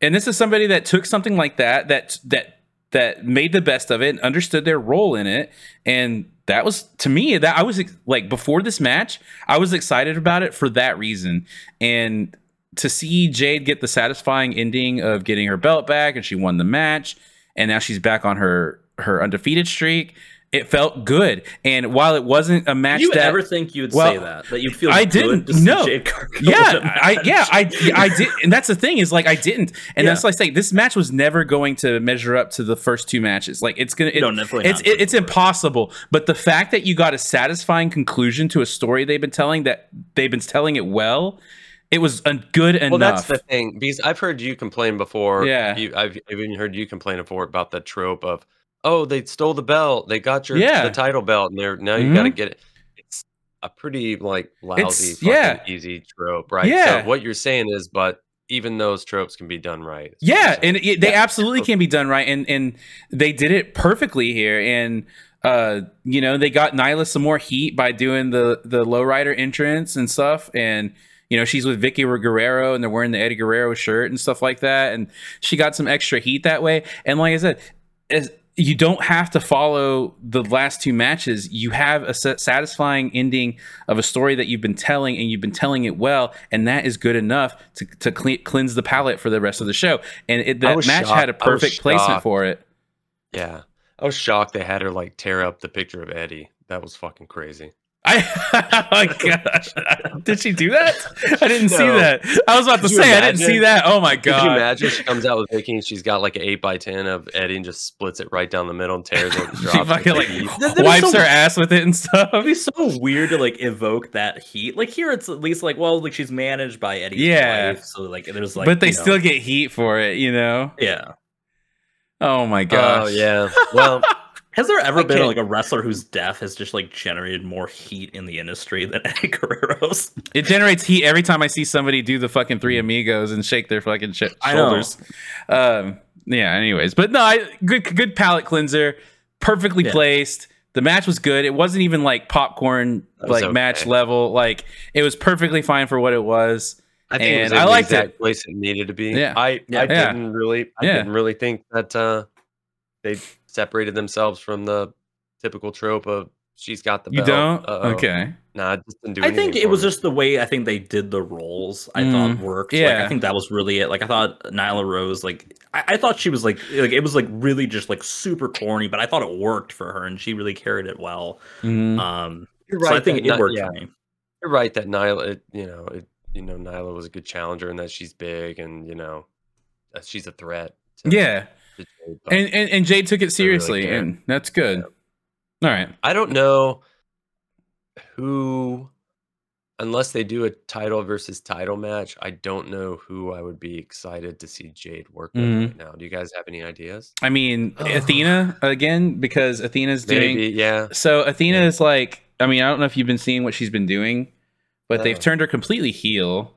and this is somebody that took something like that that that that made the best of it and understood their role in it and that was to me that i was like before this match i was excited about it for that reason. And to see jade get the satisfying ending of getting her belt back and she won the match and now she's back on her her undefeated streak it felt good and while it wasn't a match Do you that ever think you would well, say that? That you'd feel I didn't- to no. Jade Cargill win a yeah i yeah i i did and that's the thing is like i didn't and Yeah. that's like saying this match was never going to measure up to the first two matches like it's gonna it, No, definitely it's not. it, it's impossible but the fact that you got a satisfying conclusion to a story they've been telling that they've been telling it well it was a good enough Well, that's the thing because I've heard you complain before. Yeah. you, I've even heard you complain before about the trope of, oh, they stole the belt, they got your Yeah. the title belt, and they're now you got to get it. It's a pretty like lousy, yeah. easy trope, right? Yeah. So what you're saying is, but even those tropes can be done right. Yeah, and it, they Yeah. absolutely can be done right, and and they did it perfectly here. And uh, you know, they got Nyla some more heat by doing the the lowrider entrance and stuff. And you know, she's with Vickie Guerrero, and they're wearing the Eddie Guerrero shirt and stuff like that. And she got some extra heat that way. And like I said, as you don't have to follow the last two matches. You have a satisfying ending of a story that you've been telling, and you've been telling it well, and that is good enough to to cle- cleanse the palate for the rest of the show. And it, that match shocked. had a perfect placement for it. yeah. I was shocked they had her like tear up the picture of Eddie. That was fucking crazy. I oh my gosh, did she do that? I didn't see that. I was about to Could you say I didn't see that. Oh my god! Could you god. imagine she comes out with Vickie and she's got like an eight by ten of Eddie and just splits it right down the middle and tears it. And She fucking like That- that is wipes so- her ass with it and stuff. It'd be so weird to like evoke that heat. Like here, it's at least like, well, like she's managed by Eddie. Yeah. wife, so like there's like, but they you know- still get heat for it, you know. yeah. Oh my oh, gosh. Oh yeah. Well, Has there ever I been can't- like a wrestler whose death has just like generated more heat in the industry than Eddie Guerrero's? It generates heat every time I see somebody do the fucking three amigos and shake their fucking sh- shoulders. Um, yeah. Anyways, but no, I, good good palate cleanser, perfectly Yeah. placed. The match was good. It wasn't even like popcorn That was like match level. Like it was perfectly fine for what it was. I think it was I liked exact it. place it needed to be. Yeah. I Yeah. I Yeah. didn't really I Yeah. didn't really think that uh they separated themselves from the typical trope of she's got the You belt. don't? Uh-oh. Okay. Nah, it just didn't do I think it was me. just the way I think they did the roles. I Mm, thought worked. Like, yeah. I think that was really it. Like I thought Nyla Rose, like I, I thought she was like like it was like really just like super corny, but I thought it worked for her and she really carried it well. Mhm. Um, You're so I think that it worked yeah, for me. You're right that Nyla, it, you know, it, you know, Nyla was a good challenger and that she's big and you know that she's a threat. to- Yeah. To Jade, And, and and Jade took it seriously, care. and that's good. All right. I don't know who, unless they do a title versus title match. I don't know who I would be excited to see Jade work with Mhm. right now. Do you guys have any ideas? I mean, Athena again because Athena's doing Maybe, yeah. So Athena Yeah. is like, I mean, I don't know if you've been seeing what she's been doing, but they've turned her completely heel,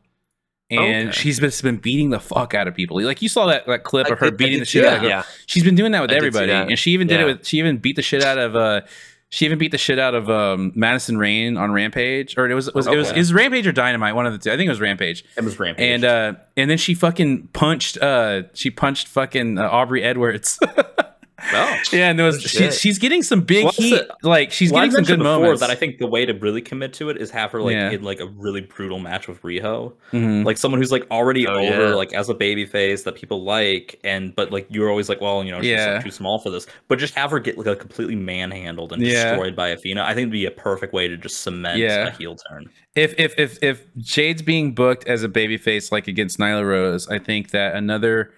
and Okay. she's just been beating the fuck out of people. Like you saw that, that clip I of her did- beating the see shit out that, of. Yeah, She's been doing that with I everybody, that. and she even did it with. She even beat the shit out of. uh She even beat the shit out of um, Madison Rayne on Rampage, or it was was it was Okay. is Rampage or Dynamite, one of the two. I think it was Rampage. It was rampage. And uh and then she fucking punched uh she punched fucking uh, Aubrey Edwards. Oh, yeah, and there was she, she's getting some big Well, heat. that's Like she's Well, I getting some good mentioned before moments. That I think the way to really commit to it is have her like Yeah. in like a really brutal match with Riho, Mhm. like someone who's like already Oh, over yeah. like as a baby face that people like, and but like you're always like, well, you know, she's Yeah. like, too small for this. But just have her get like a completely manhandled and Yeah. destroyed by Athena. I think it'd be a perfect way to just cement Yeah. a heel turn. if if if if Jade's being booked as a baby face like against Nyla Rose, I think that another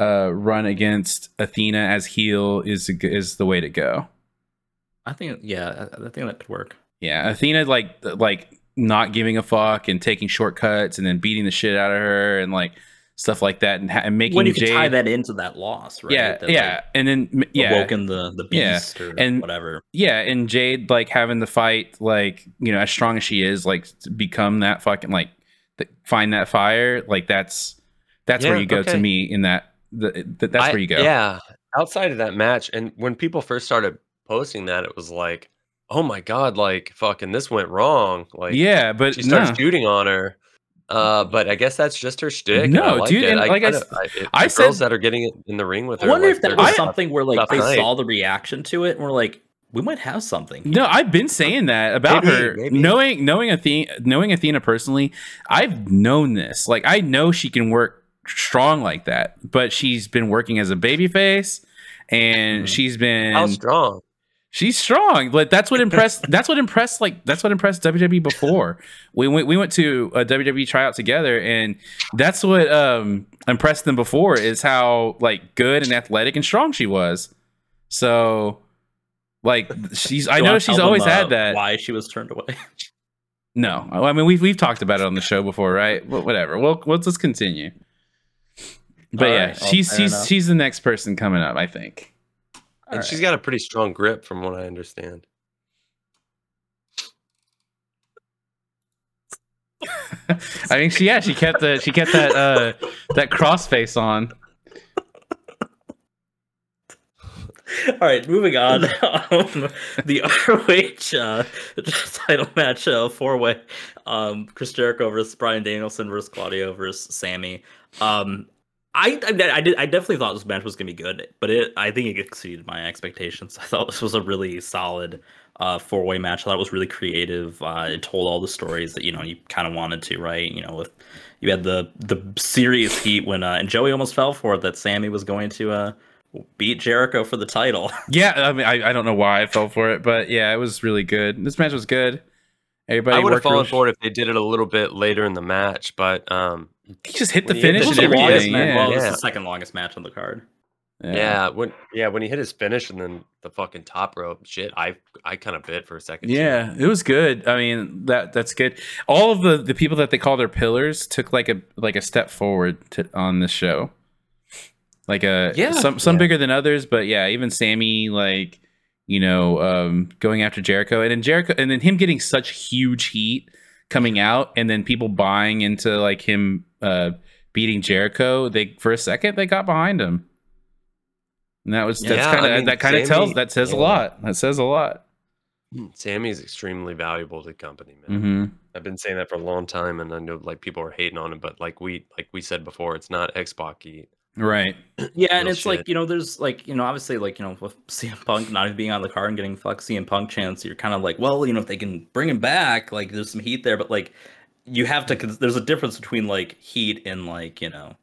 uh, run against Athena as heel is is the way to go. I think, yeah, I, I think that could work. Yeah, Athena like like not giving a fuck and taking shortcuts and then beating the shit out of her and like stuff like that, and, ha- and making when you Jade. tie that into that loss, right? yeah, That, yeah, like, and then yeah, awoken the the Yeah, beast or and- whatever. yeah, and Jade like having the fight, like you know, as strong as she is, like become that fucking like th- find that fire, like that's that's where you go to me in that. The, th- that's I- where you go. Yeah. Outside of that match, and when people first started posting that, it was like, oh my god, like fucking this went wrong. Like yeah, but she starts no. shooting on her. Uh, but I guess that's just her shtick. I No, dude, it. and I like I kinda- I, it- I the girls that are getting it in the ring with I her. wonder like, if that was something where like they night. saw the reaction to it and were like, we might have something. No, I've been saying that about Maybe, her. maybe. Knowing knowing Athena knowing Athena personally, I've known this. Like I know she can work strong like that, but she's been working as a babyface and Mhm. she's been How strong? she's strong. Like that's what impressed that's what impressed like that's what impressed WWE before. We went we went to a WWE tryout together and that's what um impressed them before is how like good and athletic and strong she was. So like she's I know wanna she's tell them, always uh, had that. Why she was turned away? No, I mean we've we've talked about it on the show before, right? Wh- Whatever. Well, let's just continue. But All yeah, right, she's fair she's enough. she's the next person coming up, I think. And she's got a pretty strong grip, from what I understand. I mean, she yeah, she kept the she kept that uh that cross face on. All right, moving on. um, the ROH uh, title match, uh, four way. Um, Chris Jericho versus Bryan Danielson versus Claudio versus Sammy. Um, I, I I did I definitely thought this match was gonna be good, but it I think it exceeded my expectations. I thought this was a really solid uh, four way match. I thought it was really creative. Uh, it told all the stories that you know you kind of wanted to, right? You know, with you had the the serious heat when uh, and Joey almost fell for it that Sammy was going to uh, beat Jericho for the title. Yeah, I mean, I, I don't know why I fell for it, but yeah, it was really good. This match was good. Everybody I would have fallen real- for it if they did it a little bit later in the match, but um, He just hit the When he hit finish the and This was the Yeah, longest everything. match. Yeah, Well, this yeah. is the second longest match on the card. yeah. when yeah when he hit his finish and then the fucking top rope, shit, I I kind of bit for a second. too. Yeah, it was good. I mean, that that's good. All of the the people that they call their pillars took like a like a step forward to, on this show. Like a Yeah. some some Yeah. bigger than others, but yeah, even Sammy like you know um going after Jericho and then Jericho and then him getting such huge heat coming out and then people buying into like him uh beating Jericho, they for a second they got behind him. And that was that's Yeah, kind of I mean, that kind of tells that says a lot. That says a lot. Sammy's extremely valuable to the company, man. Mhm. I've been saying that for a long time, and I know like people are hating on it, but like we like we said before, it's not Xbox. Right. Yeah, and Real it's like you know, there's like you know, obviously like you know, with CM Punk not even being on the card and getting fuck CM Punk chance, you're kind of like, well, you know, if they can bring him back, like there's some heat there, but like you have to. cons- There's a difference between like heat and like you know,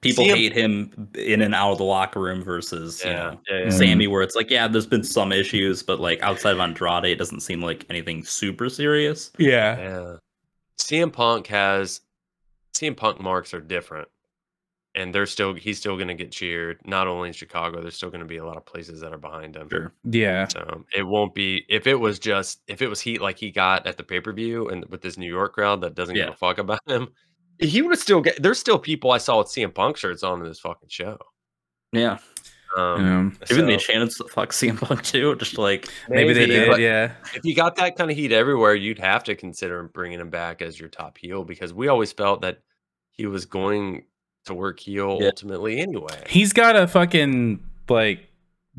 people CM hate him in and out of the locker room versus you know. yeah, yeah. Sammy, where it's like, yeah, there's been some issues, but like outside of Andrade, it doesn't seem like anything super serious. Yeah. Yeah. CM Punk has CM Punk marks are different. And they're still he's still gonna get cheered. Not only in Chicago, there's still gonna be a lot of places that are behind him. Sure. Yeah. So it won't be if it was just if it was heat like he got at the pay per view and with this New York crowd that doesn't give a fuck about him, he would still get. There's still people I saw with CM Punk shirts on in this fucking show. Yeah, Um, Um, even they so chanted fuck CM Punk too, just like maybe they did. but Yeah. If you got that kind of heat everywhere, you'd have to consider bringing him back as your top heel because we always felt that he was going to work heel Yeah. ultimately anyway. He's got to fucking like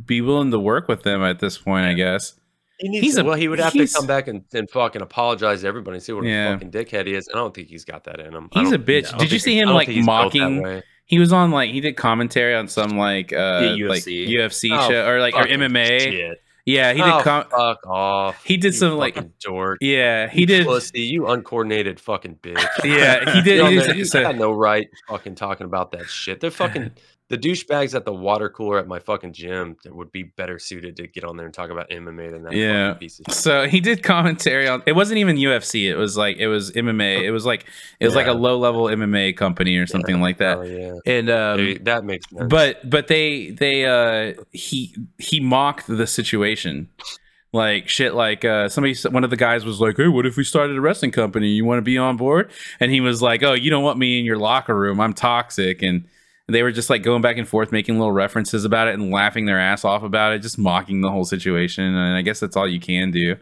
be willing to work with them at this point, I guess. He needs He's to, a- well, he would have to come back and, and fucking apologize to everybody and see what Yeah. a fucking dickhead he is. And I don't think he's got that in him. He's a bitch. I don't Did you see him like think he's built that mocking? He was on like he did commentary on some like uh Yeah, like UFC. UFC Oh, show or like or MMA. shit. Yeah, he oh, did com- fuck off. he did You some, like- dork. Yeah, he You did pussy, you uncoordinated fucking bitch. Yeah, he did- he was- you so- got no right fucking talking about that shit. They're fucking the douchebags at the water cooler at my fucking gym that would be better suited to get on there and talk about MMA than that Yeah. piece of. So he did commentary on. It wasn't even UFC. It was like it was MMA. It was like it was like a low level MMA company or something like that. Oh yeah. And um, They- that makes sense. but but they they uh he he mocked the situation Like shit, like uh, somebody, one of the guys was like, "Hey, what if we started a wrestling company? You want to be on board?" And he was like, "Oh, you don't want me in your locker room. I'm toxic." And they were just like going back and forth, making little references about it and laughing their ass off about it, just mocking the whole situation. And I guess that's all you can do.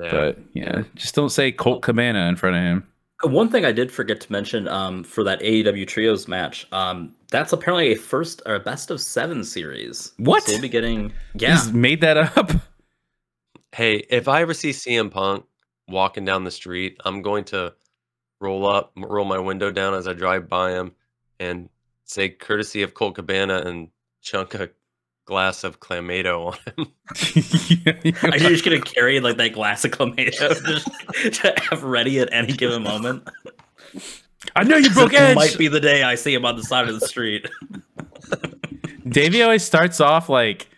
Yeah. But yeah, just don't say Colt Cabana in front of him. Uh, One thing I did forget to mention um, for that AEW Trios match, um, that's apparently a first or a best of seven series. What? So we'll be getting. Yeah. He's made that up. Hey, if I ever see CM Punk walking down the street, I'm going to roll up, roll my window down as I drive by him, and say courtesy of Colt Cabana and chunk a glass of clamato on him. Are you just gonna carry like that glass of clamato just to have ready at any given moment? I know you broke It edge. might be the day I see him on the side of the street. Davey always starts off like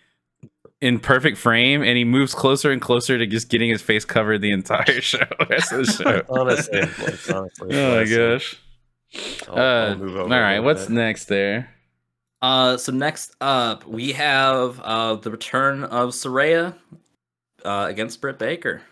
in perfect frame, and he moves closer and closer to just getting his face covered the entire show. Rest of the show. honestly, like, honestly, Oh my bless him. gosh. I'll- Uh, I'll move over a what's bit. next there? Uh, so next up we have uh the return of Saraya uh, against Britt Baker.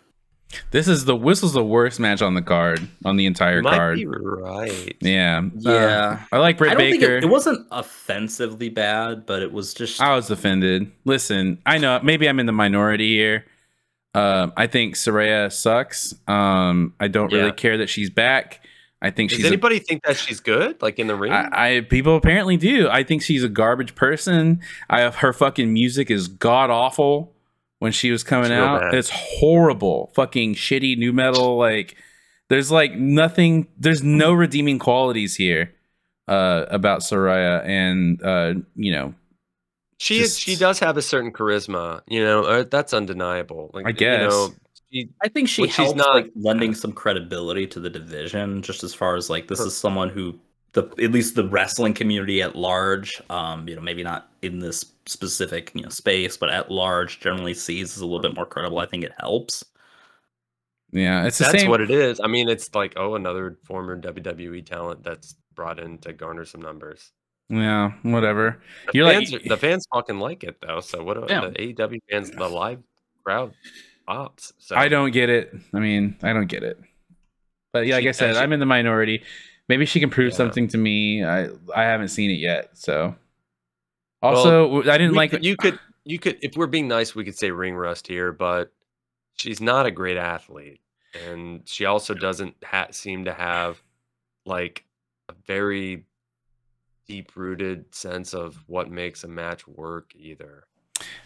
This is the this was the worst match on the card on the entire You might card. be right. Yeah, Yeah. Uh, I like I Britt don't think Baker. it, it wasn't offensively bad, but it was just I was offended. Listen, I know maybe I'm in the minority here. Um, I think Saraya sucks. Um, I don't really care that she's back. I think Does she's a anybody think that she's good, like in the ring? I, I people apparently do. I think she's a garbage person. I have her fucking music is god awful when she was coming It's out. It's horrible. Fucking shitty new metal. Like there's like nothing there's no redeeming qualities here uh about Saraya and uh you know She Just- she does have a certain charisma, you know. uh, That's undeniable. Like I You guess. know, she, I think she Which she's helps not- like lending some credibility to the division, just as far as like this is someone who the at least the wrestling community at large, um, you know, maybe not in this specific you know space, but at large generally sees as a little bit more credible. I think it helps. yeah, it's the that's same. what it is. I mean, it's like oh, another former WWE talent that's brought in to garner some numbers. yeah, whatever. The You're fans, like the fans fucking like it though. So what? do- Yeah. The AEW fans, the live crowd So I don't get it. I mean, I don't get it. But yeah, like She- I said, she- I'm in the minority. Maybe she can prove Yeah. something to me. I I haven't seen it yet, so. Also, I didn't like. could- you could you could if we're being nice, we could say ring rust here, but she's not a great athlete, and she also doesn't ha- seem to have like a very deep rooted sense of what makes a match work either.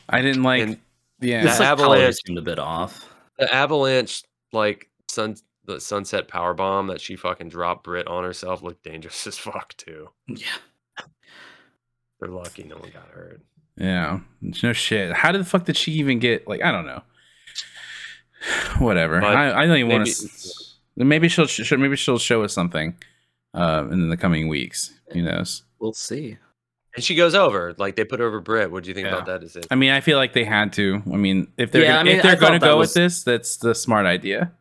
I didn't like. and yeah, The like Avalanche- Avalanche seemed a bit off. the avalanche like sun the sunset power bomb that she fucking dropped Britt on herself looked dangerous as fuck too. Yeah. They're lucky no one got hurt. yeah. No shit. How did the fuck did she even get? Like, I don't know. Whatever. But I, I don't even want to. Maybe she'll, she'll maybe she'll show us something uh, in the coming weeks. Who knows? We'll see. And she goes over. Like they put over Britt. What do you think Yeah. about that? Is it I mean, I feel like they had to. I mean, if they're Yeah, gonna, I mean, if they're going to go was- with this, that's the smart idea.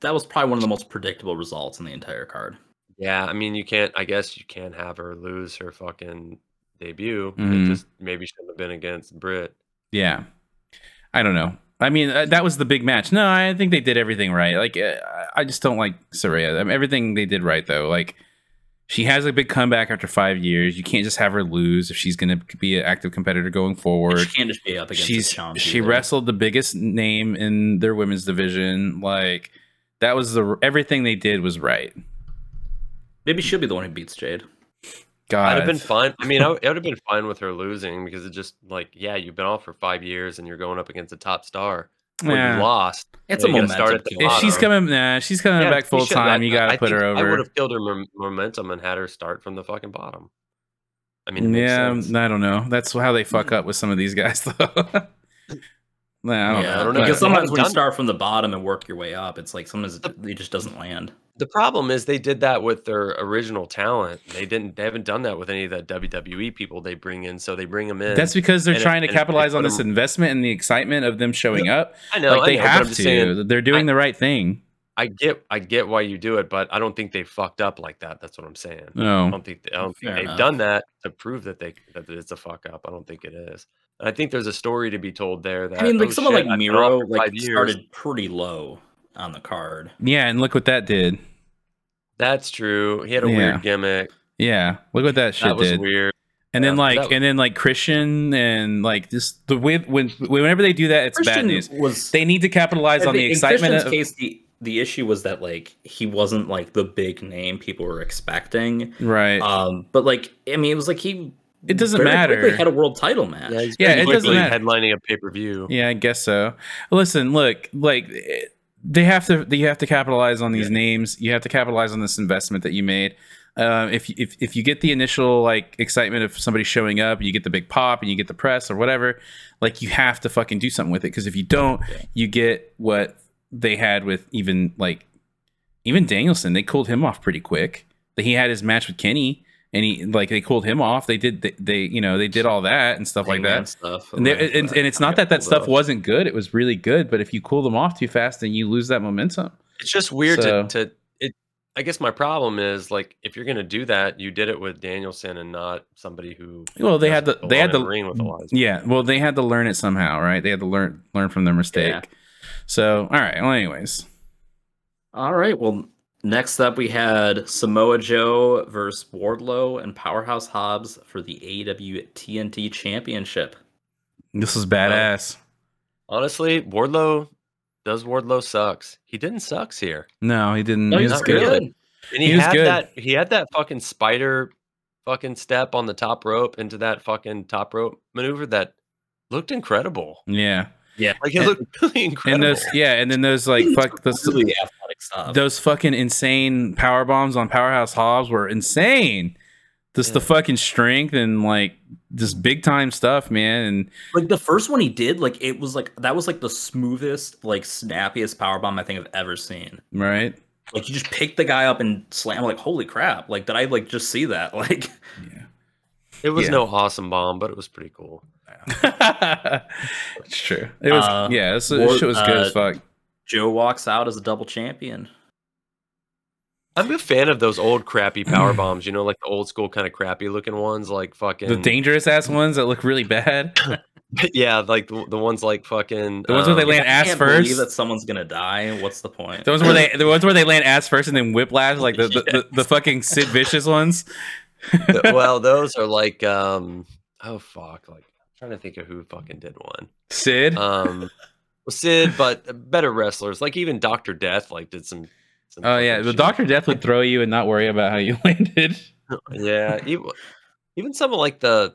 That was probably one of the most predictable results in the entire card. Yeah, I mean, you can't. I guess you can't have her lose her fucking debut. Mhm. It just maybe shouldn't have been against Britt. Yeah. I don't know. I mean, uh, that was the big match. No, I think they did everything right. Like, uh, I just don't like Saraya. I mean, everything they did right, though. Like, she has a big comeback after five years. You can't just have her lose if she's going to be an active competitor going And forward. She can't just be up against She's the she either. wrestled the biggest name in their women's division. Like, that was the everything they did was right. Maybe she'll be the one who beats Jade. God, I'd have been fine. I mean, I would have been fine with her losing because it just like, yeah, you've been off for five years and you're going up against a top star. Well, Yeah. you lost. It's a you gotta momentum. start at the. If she's coming, nah, she's coming Yeah, back full time. You got to I put her think I would have killed her mom- momentum and had her start from the fucking bottom. I mean, it Yeah, sense. I don't know. That's how they fuck up with some of these guys, though. nah, I don't yeah, know. I don't know. Because sometimes haven't when you start from the bottom and work your way up, it's like sometimes it, it just doesn't land. The problem is they did that with their original talent. They didn't. They haven't done that with any of the WWE people they bring in. So they bring them in. That's because they're and it- trying to and it- capitalize on put this 'em- investment and the excitement of them showing up. I know. like I they know, but I'm have just to. saying, they're doing I- the right thing. I get. I get why you do it, but I don't think they fucked up like that. That's what I'm saying. I No. don't think. I don't think Fair they've enough. done that to prove that they that it's a fuck up. I don't think it is. I think there's a story to be told there. That I mean, like oh, someone shit, like I've been Miro, for like five years. started pretty low on the card. Yeah, and look what that did. That's true. He had a Yeah. weird gimmick. Yeah, look what that shit That was did. weird. And then Yeah, like, that- and then like Christian and like just the way when whenever they do that, it's bad news. was They need to capitalize I on the think in excitement. Christian's Of, case, the the issue was that like he wasn't like the big name people were expecting. right. Um, but like I mean, it was like he. It doesn't very matter. quickly Had a world title match. Yeah, he's Yeah, it doesn't matter. headlining a pay per view. Yeah, I guess so. Listen, look, like eh, they have to they have to capitalize on these names. You have to capitalize on this investment that you made. Uh, if if if you get the initial like excitement of somebody showing up, and you get the big pop, and you get the press or whatever. Like you have to fucking do something with it because if you don't, you get what they had with even like even Danielson. They cooled him off pretty quick. That He had his match with Kenny, and he like they cooled him off. They did they, they you know they did all that and stuff like that. stuff. And, they, like, and, uh, and it's not that that stuff off. wasn't good; it was really good. But if you cool them off too fast, then you lose that momentum. It's just weird So- to, to it. I guess my problem is like if you're gonna do that, you did it with Danielson and not somebody who. Well, they had doesn't the they had belong the ring with a lot of yeah. Well, they had to learn it somehow, right? They had to learn learn from their mistake. Yeah. So, all right. Well, anyways, All right. Well, next up we had Samoa Joe versus Wardlow and Powerhouse Hobbs for the AEW TNT Championship. this is badass. Uh, honestly, Wardlow does Wardlow sucks. He didn't sucks here, No, he didn't. No, he he's was not good. really. and he, He was had good. that. He had that fucking spider, fucking step on the top rope into that fucking top rope maneuver that looked incredible. Yeah, Yeah. Like it And- looked really and incredible. those yeah, and then those like fuck those, really athletic stuff. those fucking insane power bombs on Powerhouse Hobbs were insane. Just the fucking strength and like just big time stuff, man. And like the first one he did, like it was like that was like the smoothest, like snappiest power bomb I think I've ever seen. right. Like you just pick the guy up and slam. Like holy crap! Like did I like just see that? Like Yeah. it was yeah. no awesome bomb, but it was pretty cool. it's true. It was Uh, yeah. This, War- this shit was good uh, as fuck. Joe walks out as a double champion. I'm a fan of those old crappy power bombs. You know, like the old school kind of crappy looking ones, like fucking The dangerous ass ones that look really bad. yeah, like the, the ones like fucking The ones where they um, land ass can't first. believe that someone's gonna die. What's the point? The ones where they the ones where they land ass first and then whiplash, like the the, the, the fucking Sid Vicious ones. well, those are like um oh fuck, like I'm trying to think of who fucking did one. Sid. Um, well, Sid, but better wrestlers, like even Doctor Death, like did some. some oh yeah, the. Doctor Death would throw you and not worry about how you landed. Yeah, even even some of like the.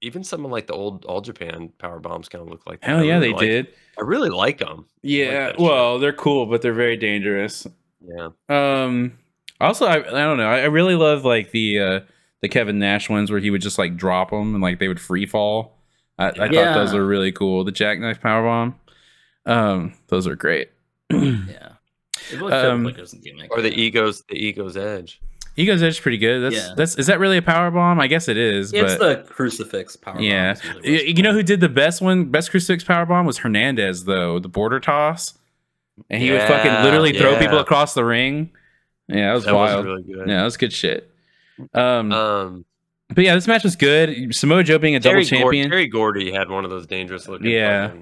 Even some of like the old All Japan power bombs kind of look like that. Hell yeah, really they like- did. I really like them. Yeah, shit. well, they're cool, but they're very dangerous. Yeah. Um, also, I, I don't know. I, I really love like the uh the Kevin Nash ones where he would just like drop them and like they would free fall. I, I thought those were really cool. The jackknife powerbomb. Um, those are great. Yeah. It really Um, like there's. Or the egos, the ego's edge. Ego's Edge is pretty good. That's Yeah. that's is that really a power bomb? I guess it is. It's but the crucifix power. yeah, bomb is Y- you know who did the best one? Best crucifix power bomb was Hernandez though. The border toss, and he would fucking Yeah, literally throw yeah. people across the ring. Yeah, that was That wild. was really good. yeah, that was good shit. Um, Um, but yeah, this match was good. Samoa Joe being a double Terry, Gord- champion. Terry Gordy had one of those dangerous looking. Yeah.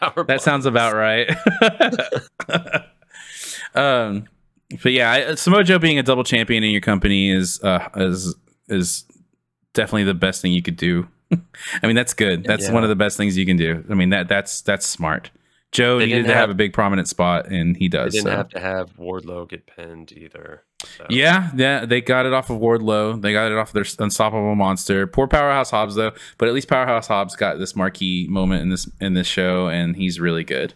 that sounds about right. um, but yeah, I- Samoa Joe being a double champion in your company is uh, is is definitely the best thing you could do. I mean, that's good. That's Yeah. one of the best things you can do. I mean, that that's that's smart. Joe They needed to have, have- a big prominent spot, and he They does. didn't so. have to have Wardlow get pinned either. So. Yeah, yeah, they got it off of Wardlow. They got it off of their unstoppable monster. Poor Powerhouse Hobbs though, but at least Powerhouse Hobbs got this marquee moment in this in this show, and he's really good.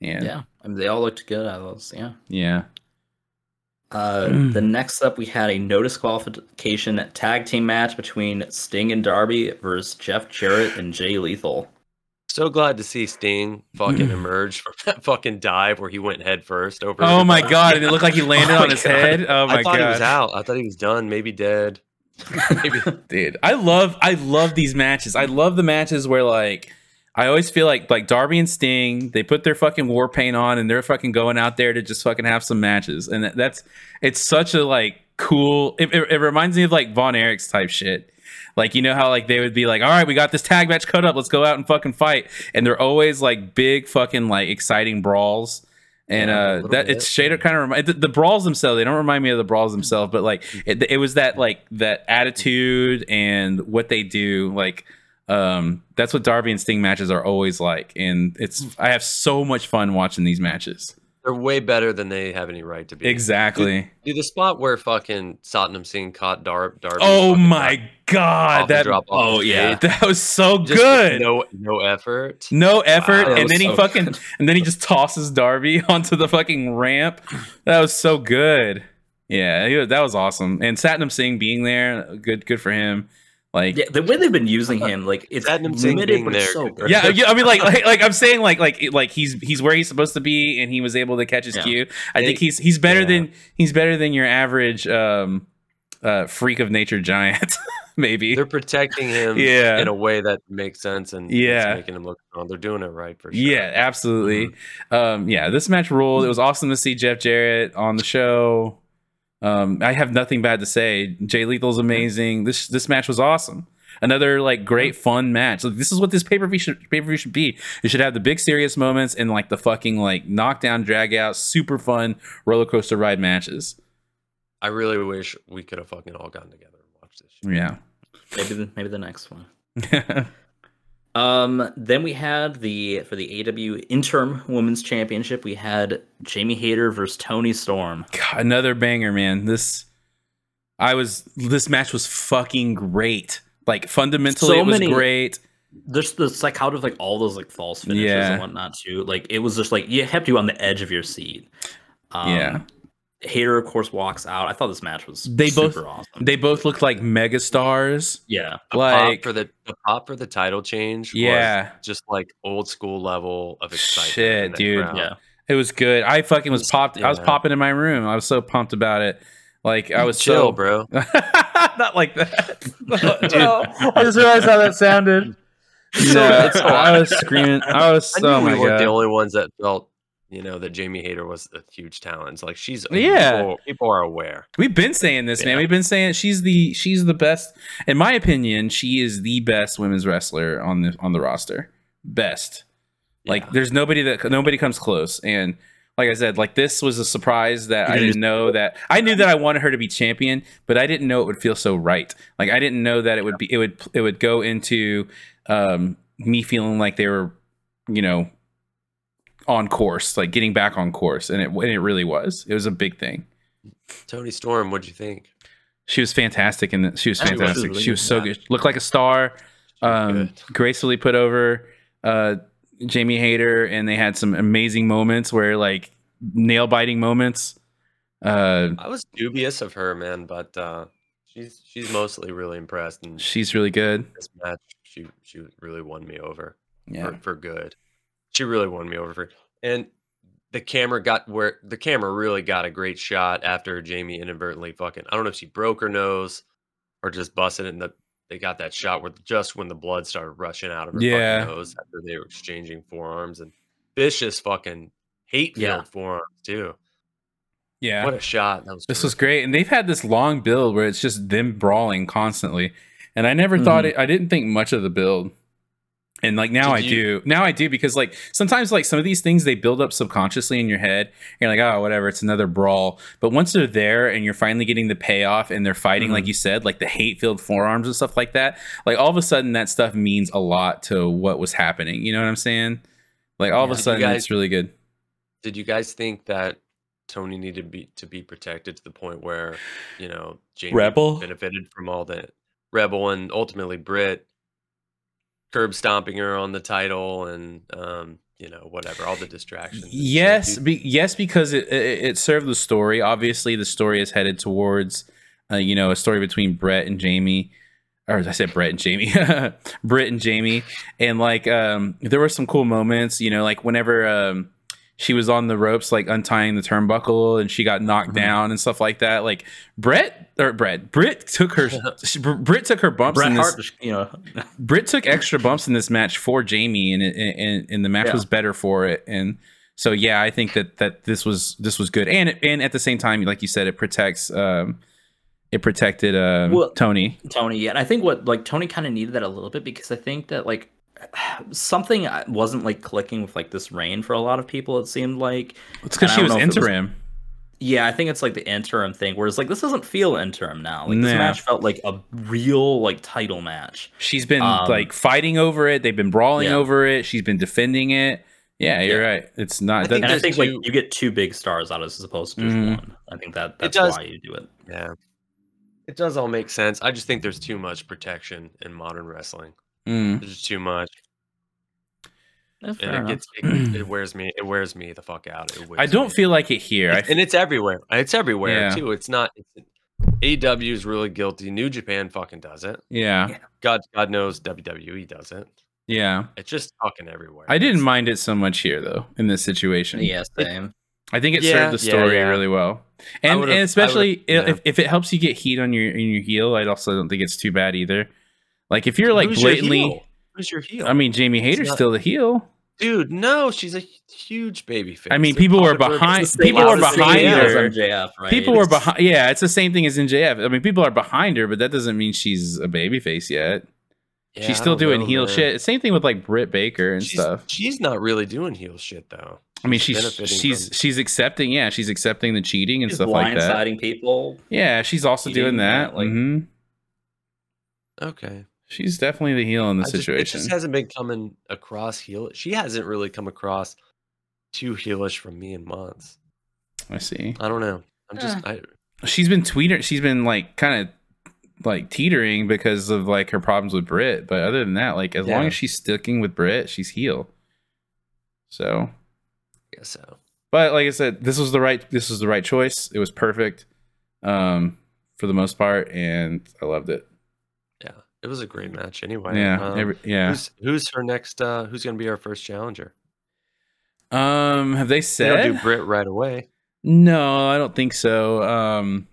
And Yeah, I mean, they all looked good I was. Yeah. yeah, Uh, Mm. the next up, we had a no disqualification tag team match between Sting and Darby versus Jeff Jarrett and Jay Lethal. So glad to see Sting fucking mm. emerge from that fucking dive where he went head first over. Oh my everybody. god! And it looked like he oh landed Oh on his God. head. Oh my god! I thought god! he was out. I thought he was done. Maybe dead. Maybe. dude i love i love these matches i love the matches where like i always feel like like darby and sting they put their fucking war paint on and they're fucking going out there to just fucking have some matches and that's it's such a like cool it, it, it reminds me of like von erich's type shit Like you know how like they would be like, all right, we got this tag match cut up, let's go out and fucking fight. And they're always like big fucking like exciting brawls. And Yeah, uh, that bit. it's Shader kind of remind the, the brawls themselves. They don't remind me of the brawls themselves, but like it, it was that like that attitude and what they do. Like um, that's what Darby and Sting matches are always like, and it's I have so much fun watching these matches. They're way better than they have any right to be. Exactly. Dude, the spot where fucking Satnam Singh caught Dar- Darby. Oh my god, that drop oh, yeah. that was so just good. No, no effort. No effort, Wow, and then he fucking good. and then he just tosses Darby onto the fucking ramp. That was so good. Yeah, was- that was awesome. And Satnam Singh being there, good, good for him. Like, Yeah, the way they've been using him, like it's Satnam Singh limited, but it's there so good. yeah, yeah, I mean, like, like, like I'm saying, like, like, like he's he's where he's supposed to be, and he was able to catch his Yeah. cue. I They- think he's he's better yeah. than he's better than your average um, uh, freak of nature giant, maybe. They're protecting him Yeah. in a way that makes sense and Yeah. it's making him look strong. They're doing it right for sure. Yeah, absolutely. Um, yeah, this match ruled. It was awesome to see Jeff Jarrett on the show. Um, I have nothing bad to say. Jay Lethal's amazing. This this match was awesome. Another like great fun match. Like, this is what this pay per view should pay per view should be. It should have the big serious moments and like the fucking like knockdown, drag out, super fun roller coaster ride matches. I really wish we could have fucking all gotten together and watched this shit. Yeah. maybe the, maybe the next one. Um, then we had the for the AW Interim Women's Championship. We had Jamie Hayter versus Toni Storm. God, another banger, man. This I was this match was fucking great. Like fundamentally So it was many- great. There's the like how of like all those like false finishes Yeah. and whatnot too. Like it was just like you kept you on the edge of your seat. Um, Yeah. Hayter of course walks out. I thought this match was They both- super awesome. They both looked like megastars. yeah. The Like pop for the, the pop for the title change Yeah. was just like old school level of excitement. Shit, dude. crowd. Yeah. It was good. I fucking was Just- popped. I was popping in my room. I was so pumped about it. Like I was chill, so bro. not like that. Dude, I just realized how that sounded. No, it's- I was screaming. I was I so oh knew my we weren't the only ones that felt, you know, that Jamie Hayter was a huge talent. It's like she's Yeah. people, people are aware. We've been saying this, man. We've been saying she's the she's the best. In my opinion, she is the best women's wrestler on the on the roster. Best. Like Yeah. there's nobody that nobody comes close. And like I said, like this was a surprise that I didn't just- know that I knew that I wanted her to be champion, but I didn't know it would feel so right. Like I didn't know that it would be it would it would go into um me feeling like they were, you know, on course, like getting back on course. And it and it really was. It was a big thing. Toni Storm, what'd you think? She was fantastic and she was She was fantastic. really she was so yeah. good. Looked like a star. Um, gracefully put over uh, Jamie Hayter, and they had some amazing moments where like nail biting moments. Uh, I was dubious of her, man, but uh, she's she's mostly really impressed. And she's really good. this match, she she really won me over Yeah, for, for good. She really won me over for and the camera got where the camera really got a great shot after Jamie inadvertently fucking I don't know if she broke her nose or just busted it and the they got that shot where just when the blood started rushing out of her Yeah. fucking nose after they were exchanging forearms and vicious fucking hate filled Yeah. forearms too. yeah. What a shot. That was This was great, and they've had this long build where it's just them brawling constantly, and I never thought Mhm. it. I didn't think much of the build, and like now Did I you- do. Now I do because like sometimes like some of these things they build up subconsciously in your head. You're like, oh, whatever, it's another brawl. But once they're there and you're finally getting the payoff, and they're fighting, like Mhm. you said, like the hate-filled forearms and stuff like that. Like all of a sudden, that stuff means a lot to what was happening. You know what I'm saying? Like all of a sudden, guys- it's really good. Did you guys think that Toni needed to be to be protected to the point where, you know, Jamie Rebel? benefited from all that Rebel and ultimately Britt curb stomping her on the title and um, you know, whatever, all the distractions. Yes, be, yes, because it, it it served the story. Obviously, the story is headed towards, uh, you know, a story between Brett and Jamie, or I said Brett and Jamie, Britt and Jamie, and like, um, there were some cool moments. You know, like whenever um, she was on the ropes, like untying the turnbuckle, and she got knocked Mhm. down and stuff like that. Like Brett or Brett, Britt took her, Britt took her bumps Bret in this. Hart, you know, Britt took extra bumps in this match for Jamie, and it, and, and the match Yeah. was better for it. And so, yeah, I think that that this was this was good, and it, and at the same time, like you said, it protects um, it protected uh, Well- Toni. Toni, yeah, and I think what like Toni kind of needed that a little bit because I think that like something uh, wasn't like clicking with like this reign for a lot of people. It seemed like, It's because she was know if it was- interim. yeah, I think it's like the interim thing. Whereas like this doesn't feel interim now. Like this match felt like a real like title match. She's been Um, like fighting over it. They've been brawling Yeah. over it. She's been defending it. Yeah, you're Yeah. right. It's not. I that- think And I there's think like you get two big stars out of this as opposed to just Mhm. one. I think that that's does. why you do it. Yeah. It does all make sense. I just think there's too much protection in modern wrestling. Mm. There's too much. Yeah, and it gets it, it wears me it wears me the fuck out. It I don't me. feel like it here. I It's- and it's everywhere. It's everywhere Yeah. too. It's not. It's, AW is really guilty. New Japan fucking does it. yeah, Yeah. God, God knows WWE does it. yeah. It's just fucking everywhere. I didn't mind it so much here though in this situation. Yeah, same. I think it Yeah, served the story yeah. really well, and, and especially yeah. if, if it helps you get heat on your in your heel, I also don't think it's too bad either. Like if you're like Who's your blatantly, heel? Who's your heel? I mean, Jamie It's Hayter's not- still the heel. dude, no, she's a huge baby face. I mean, people are behind- It's the same- people are it's the same behind as her. MJF, right? People are It's- behind. Yeah, it's the same thing as MJF. I mean, people are behind her, but that doesn't mean she's a babyface yet. she's still doing heel shit. Same thing with like Britt Baker and she's, stuff. She's not really doing heel shit though. I mean, she's benefiting she's from- she's accepting. Yeah, she's accepting the cheating and She's stuff like that. blindsiding people. Yeah, she's also Cheating, doing that. yeah, like- hmm okay. She's definitely the heel in the I just- situation. it just hasn't been coming across heel. She hasn't really come across too heelish from me in months. I see. I don't know. I'm just I She's been tweeting. She's been like kind of like teetering because of like her problems with Britt. But other than that, like as long as she's sticking with Britt, she's heel. So, guess so. but like I said, this was the right. This was the right choice. It was perfect, um, for the most part, and I loved it. Yeah, it was a great match. Anyway, Yeah, Um, every, yeah. Who's who's her next? uh Who's gonna be our first challenger? Um, have they They said? don't do Britt right away. No, I don't think so. Um,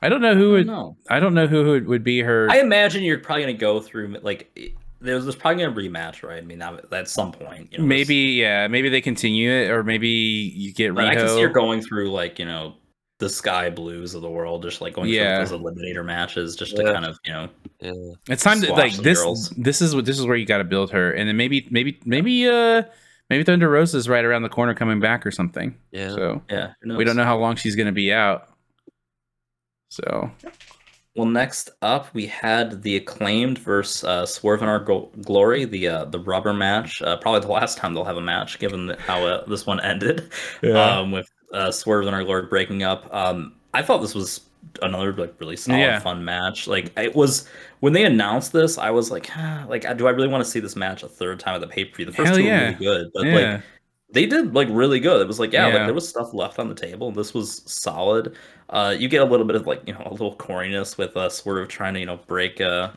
I don't know who would. No, I don't know who would, would be her. I imagine you're probably gonna go through like there's there's probably gonna rematch, right? I mean, that, at some point, you know, maybe, yeah, maybe they continue it, or maybe you get But I can see you're going through like you know the Skye Blues of the world, just like going Yeah. through those eliminator matches, just to kind of you know Yeah, It's time to like this. girls. This is what this is where you got to build her, and then maybe, maybe, maybe, uh, maybe Thunder Rosa's right around the corner coming back or something. yeah. So yeah. we don't know how long she's gonna be out. So Well, next up we had the acclaimed versus uh, Swerve in Our Glo- Glory, the uh, the rubber match. Uh, probably the last time they'll have a match, given that how uh, this one ended. Um, with uh, Swerve and Our Lord breaking up. Um, I thought this was another like really solid, Yeah. fun match. Like it was when they announced this, I was like, ah, like, do I really want to see this match a third time at the pay per view? The first Hell two yeah. were really good, but yeah, like they did like really good. It was like yeah, Yeah. like there was stuff left on the table. This was solid. Uh, you get a little bit of like you know a little corniness with uh, Swerve trying to you know break uh,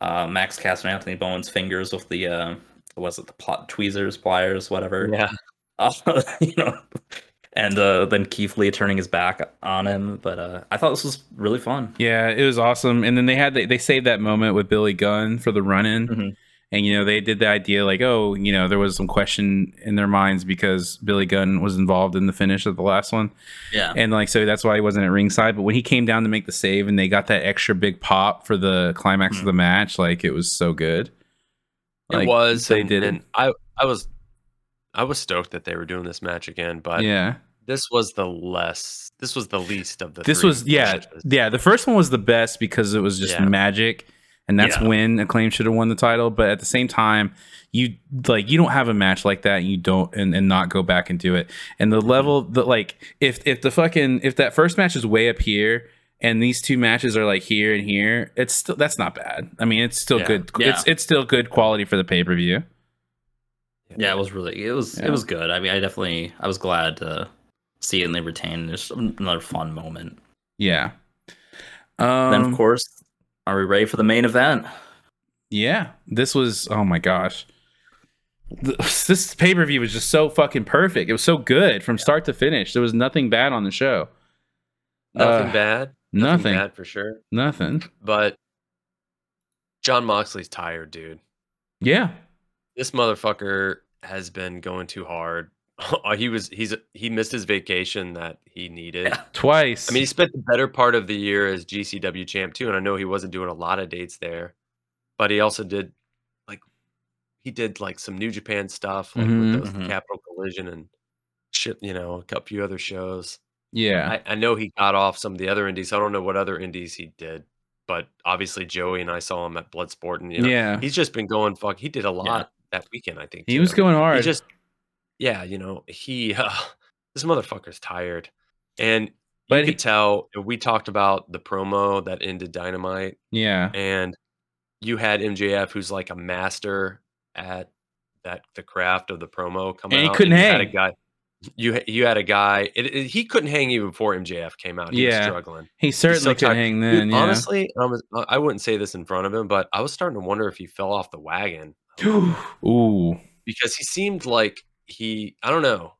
uh, Max Caster and Anthony Bowens' fingers with the uh, was it the plot tweezers, pliers, whatever. yeah. Uh, you know, and uh, then Keith Lee turning his back on him. But uh, I thought this was really fun. yeah, it was awesome. And then they had they, they saved that moment with Billy Gunn for the run in. Mhm. And you know they did the idea like, oh, you know, there was some question in their minds because Billy Gunn was involved in the finish of the last one. Yeah. and like so that's why he wasn't at ringside. But when he came down to make the save, and they got that extra big pop for the climax Hmm. of the match, like it was so good. It was. they and, did it. and I I was I was stoked that they were doing this match again, but yeah, this was the less. This was the least of the. this three was yeah, matches. yeah. The first one was the best because it was just Yeah. magic, and that's Yeah. when Acclaim should have won the title. But at the same time, you like you don't have a match like that, and you don't and, and not go back and do it. And the mm-hmm. level that like if if the fucking if that first match is way up here. And these two matches are like here and here. It's still that's not bad. I mean, it's still Yeah. good. Yeah. It's it's still good quality for the pay per view. Yeah, it was really it was Yeah. it was good. I mean, I definitely I was glad to see it and they retained just another fun moment. Yeah. Um, then of course, are we ready for the main event? yeah. This was oh my gosh. This pay per view was just so fucking perfect. It was so good from start to finish. There was nothing bad on the show. nothing Uh, bad. Nothing. bad for sure. Nothing. But Jon Moxley's tired, dude. Yeah. This motherfucker has been going too hard Oh, he was he's he missed his vacation that he needed. Yeah. Twice. I mean, he spent the better part of the year as GCW champ too, and I know he wasn't doing a lot of dates there, but he also did like he did like some New Japan stuff, like Mhm. with those Mhm. Capital Collision and shit, you know, a cou- few other shows. yeah. I, I know he got off some of the other indies. I don't know what other indies he did, but obviously Joey and I saw him at Bloodsport, and you know, yeah. he's just been going fuck. He did a lot that weekend, I think. He was going hard. He just, yeah, you know, he uh, this motherfucker's tired, and But you he- could tell. We talked about the promo that ended Dynamite, yeah. and you had MJF, who's like a master at that the craft of the promo. Come And he out, couldn't you had a guy. You you had a guy. It, it- he couldn't hang even before MJF came out. He Yeah. was struggling. He certainly so couldn't hang Dude, then. yeah. Honestly, I, was, I wouldn't say this in front of him, but I was starting to wonder if he fell off the wagon Ooh. because he seemed like he. I don't know.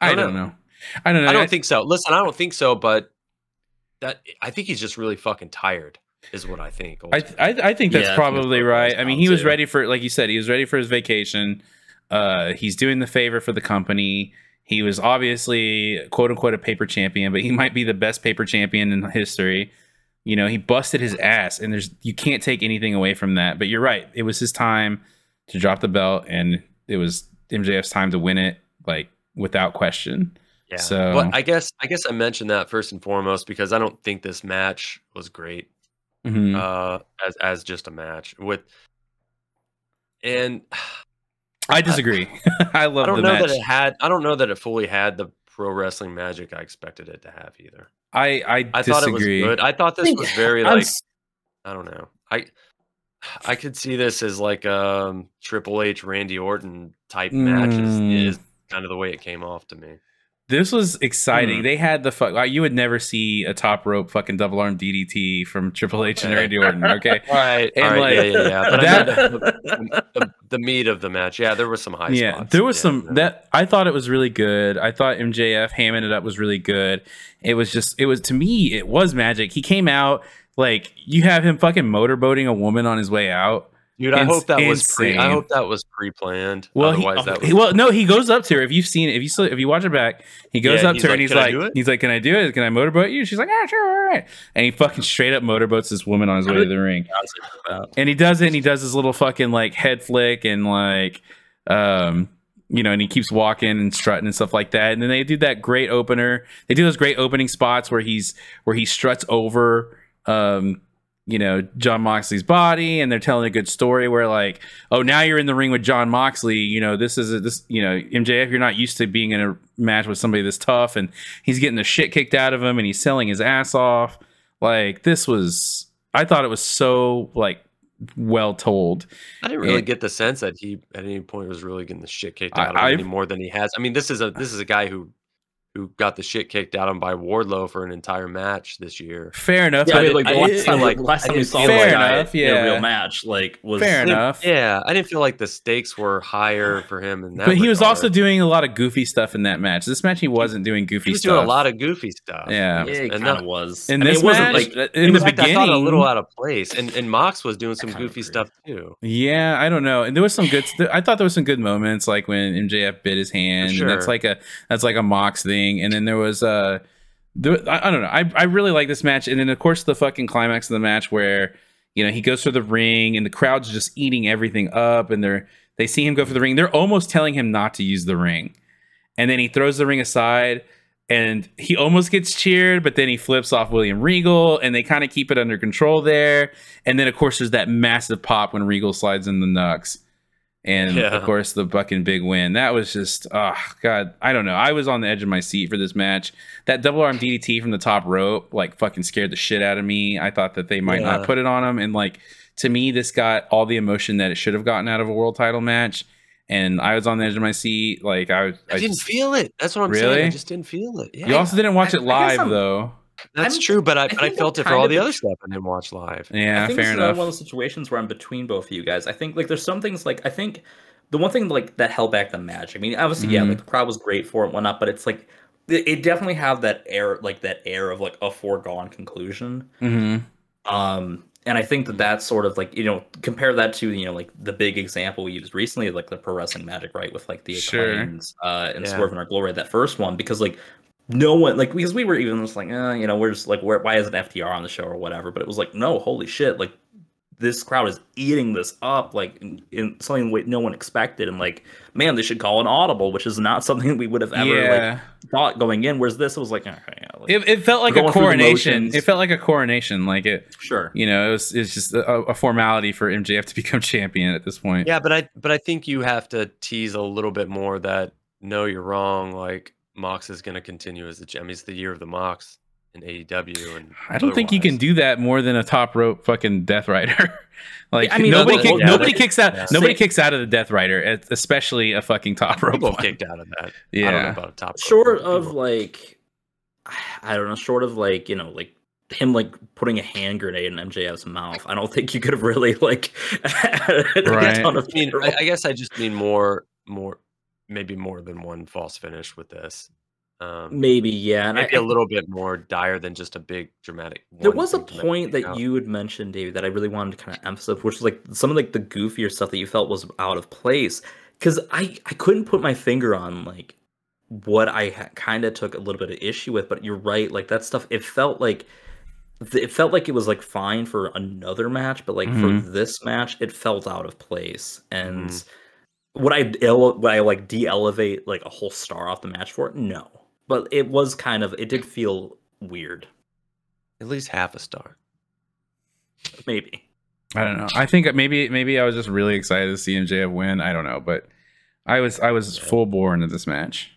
I don't know. I don't know. I don't think so. Listen, I don't think so, but that I think he's just really fucking tired. Is what I think. I, I, I think Yeah, that's I think probably right. I mean, he was to. ready for, like you said, he was ready for his vacation. Uh, he's doing the favor for the company. He was obviously quote unquote a paper champion, but he might be the best paper champion in history. You know, he busted his ass, and there's you can't take anything away from that. But you're right; it was his time to drop the belt, and it was MJF's time to win it, like without question. yeah. so- but I guess I guess I mentioned that first and foremost because I don't think this match was great. Mhm. uh as as just a match with and I disagree. I love I don't the know match. that it had I don't know that it fully had the pro wrestling magic I expected it to have either. I I, I disagree. thought it was good. I thought this was very I'm like s- I don't know. I I could see this as like um Triple H Randy Orton type matches Mm. is kind of the way it came off to me. This was exciting. Mhm. They had the fuck. You would never see a top rope fucking double arm DDT from Triple H and Randy Orton. Okay. Right. And, All right. like, yeah, yeah, yeah. But I mean, the, the, the, the meat of the match. Yeah, there was some high yeah, spots. there was Yeah, some no. that I thought it was really good. I thought MJF hamming it up was really good. It was just, it was to me, it was magic. He came out like you have him fucking motorboating a woman on his way out. Dude, I hope that was pre. I hope that was pre-planned. Well, he, Otherwise, that was well, no, he goes up to her. If you've seen it, if you still, if you watch it back, he goes Yeah, up to her like, and he's like, he's like, "Can I do it? Can I motorboat you?" She's like, "Ah, sure, all right." And he fucking straight up motorboats this woman on his way to the ring. and he does it and he does his little fucking like head flick and like um you know and he keeps walking and strutting and stuff like that and then they do that great opener they do those great opening spots where he's where he struts over um you know Jon Moxley's body and they're telling a good story where like oh now you're in the ring with Jon Moxley. You know this is a, this you know MJF you're not used to being in a match with somebody this tough and he's getting the shit kicked out of him and he's selling his ass off. Like this was I thought it was so like well told. I didn't really It- get the sense that he at any point was really getting the shit kicked I- out of him I've- any more than he has. I mean, this is a this is a guy who who got the shit kicked out of him by Wardlow for an entire match this year. fair enough Yeah, I mean, like I last didn't time, feel like- the last time we saw feel the like- guy Fair enough, in a real match, like was fair enough Yeah, I didn't feel like the stakes were higher for him in that. but he was also doing a lot of goofy stuff in that match this match he wasn't doing goofy stuff. he was stuff doing a lot of goofy stuff. Yeah. Yeah, it and that, was. in I mean, this it wasn't match like in the fact, beginning I thought a little out of place, and and Mox was doing some goofy agree. stuff too. Yeah, I don't know. And there was some good. I thought there was some good moments, like when MJF bit his hand. For and that's like a that's like a Mox thing. And then there was uh, I, I don't know. I I really like this match. And then of course the fucking climax of the match where you know he goes through the ring and the crowd's just eating everything up, and they're they see him go for the ring. They're almost telling him not to use the ring, and then he throws the ring aside. And he almost gets cheered, but then he flips off William Regal, and they kind of keep it under control there. And then, of course, there's that massive pop when Regal slides in the knucks. And Yeah. of course, the fucking big win. That was just, oh, God. I don't know. I was on the edge of my seat for this match. That double arm DDT from the top rope, like, fucking scared the shit out of me. I thought that they might Yeah. not put it on him. And, like, to me, this got all the emotion that it should have gotten out of a world title match. And I was on the edge of my seat. Like, I, I, I didn't just- feel it. That's what I'm saying. Really? I just didn't feel it. Yeah, You also didn't watch I- it live, though. That's I'm- true. But I, I but I felt it for all the other stuff I didn't watch live. Yeah, I think fair this is enough. one of those situations where I'm between both of you guys. I think like there's some things like I think the one thing like that held back the match. I mean, obviously, yeah, Mhm. like the crowd was great for it, and whatnot, but it's like it, it definitely have that air, like that air of like a foregone conclusion. hmm Um, and I think that that's sort of like you know compare that to you know like the big example we used recently like the pro wrestling magic right with like the Sure. acclaims uh and Yeah. swerve in our glory that first one because like no one like because we were even just like uh, you know we're just like where, why isn't FTR on the show or whatever but it was like no holy shit like this crowd is eating this up like in, in something wa- no one expected and like man they should call an audible which is not something we would have ever like thought going in whereas this was like, okay, yeah, like it, it felt like a going through the coronation. It felt like a coronation. Like it, sure you know, it was it's just a, a formality for MJF to become champion at this point. Yeah, but I but I think you have to tease a little bit more that no, you're wrong. Like Mox is going to continue as the champ. I mean, it's the year of the Mox in AEW, and I don't think you can do that more than a top rope fucking Death Rider. like I mean, nobody, well, kick, yeah, nobody kicks out, yeah. nobody Say- kicks out of the Death Rider, especially a fucking top rope. People one. kicked out of that. Yeah, I don't Yeah. know about a top. rope, short but of people- like i don't know short of like you know like him like putting a hand grenade in mjf's mouth i don't think you could have really like added a Right. ton of I mean. I, I guess I just mean more, more, maybe more than one false finish with this. Um, maybe yeah and maybe a little bit more dire than just a big dramatic. there was a point that out. you had mentioned david that i really wanted to kind of emphasize which was like some of like the goofier stuff that you felt was out of place because i i couldn't put my finger on like what i ha- kind of took a little bit of issue with but you're right like that stuff it felt like it felt like it was like fine for another match but like Mhm. for this match it felt out of place and Mhm. Would i ele- would i like de-elevate like a whole star off the match for it no but it was kind of it did feel weird at least half a star. maybe I don't know. I think maybe maybe I was just really excited to see MJF win. I don't know, but I was I was Yeah. full bore into this match.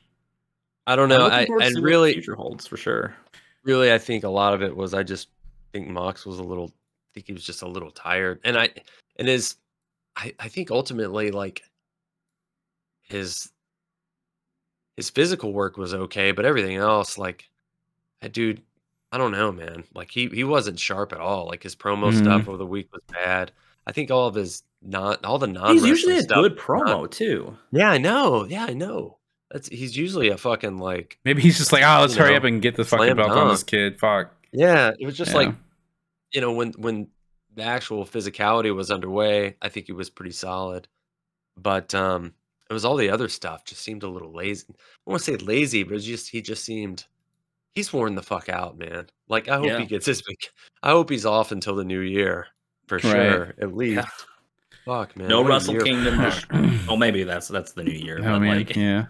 I don't know. looking I forward to and see really, future holds for sure really, I think a lot of it was I just think Mox was a little. I think he was just a little tired, and I and his. I I think ultimately like. His. His physical work was okay, but everything else, like, that dude, I don't know, man. Like he he wasn't sharp at all. Like his promo Mhm. stuff over the week was bad. I think all of his not all the non. he's usually a good not- promo too Yeah, I know. Yeah, I know. That's he's usually a fucking like. Maybe he's just like, oh, let's hurry know, up and get the fucking belt on this kid. Fuck. Yeah, it was just Yeah. like you know when when the actual physicality was underway, I think he was pretty solid. But um it was all the other stuff just seemed a little lazy. I don't want to say lazy, but it's just he just seemed he's worn the fuck out, man. Like I hope Yeah. he gets his big I hope he's off until the new year for Right. sure, at least. Fuck, man. no what a kingdom just- oh maybe that's that's the new year Oh but man, like yeah.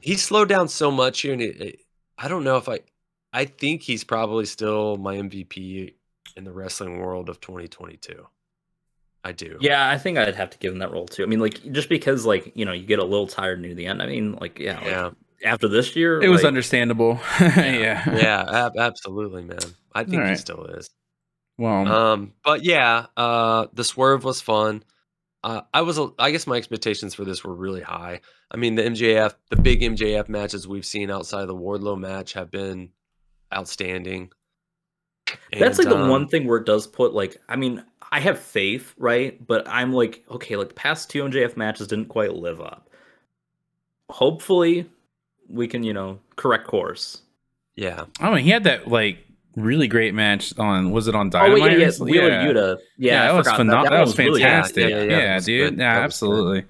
he slowed down so much here, and it, it- I don't know if I, I think he's probably still my MVP in the wrestling world of 2022. I do. yeah i think i'd have to give him that role too i mean like just because like you know you get a little tired near the end i mean like yeah, like, yeah, after this year It was understandable. yeah. yeah, ab- absolutely, man. I think he still is. Well, Um, but yeah, uh, the swerve was fun. Uh, I was, I guess my expectations for this were really high. I mean, the MJF, the big MJF matches we've seen outside of the Wardlow match have been outstanding. that's like the um, one thing where it does put like i mean i have faith right but i'm like okay like the past two mjf matches didn't quite live up hopefully we can you know correct course Yeah, I mean, he had that like really great match on. Was it on oh Dynamite? wait, yeah, yeah. Wheeler Yeah. Yuta. Yeah, Yeah, I that was forgot phenomenal. That, was one really good. fantastic. Yeah, Yeah, yeah, yeah, dude. Yeah, absolutely. good.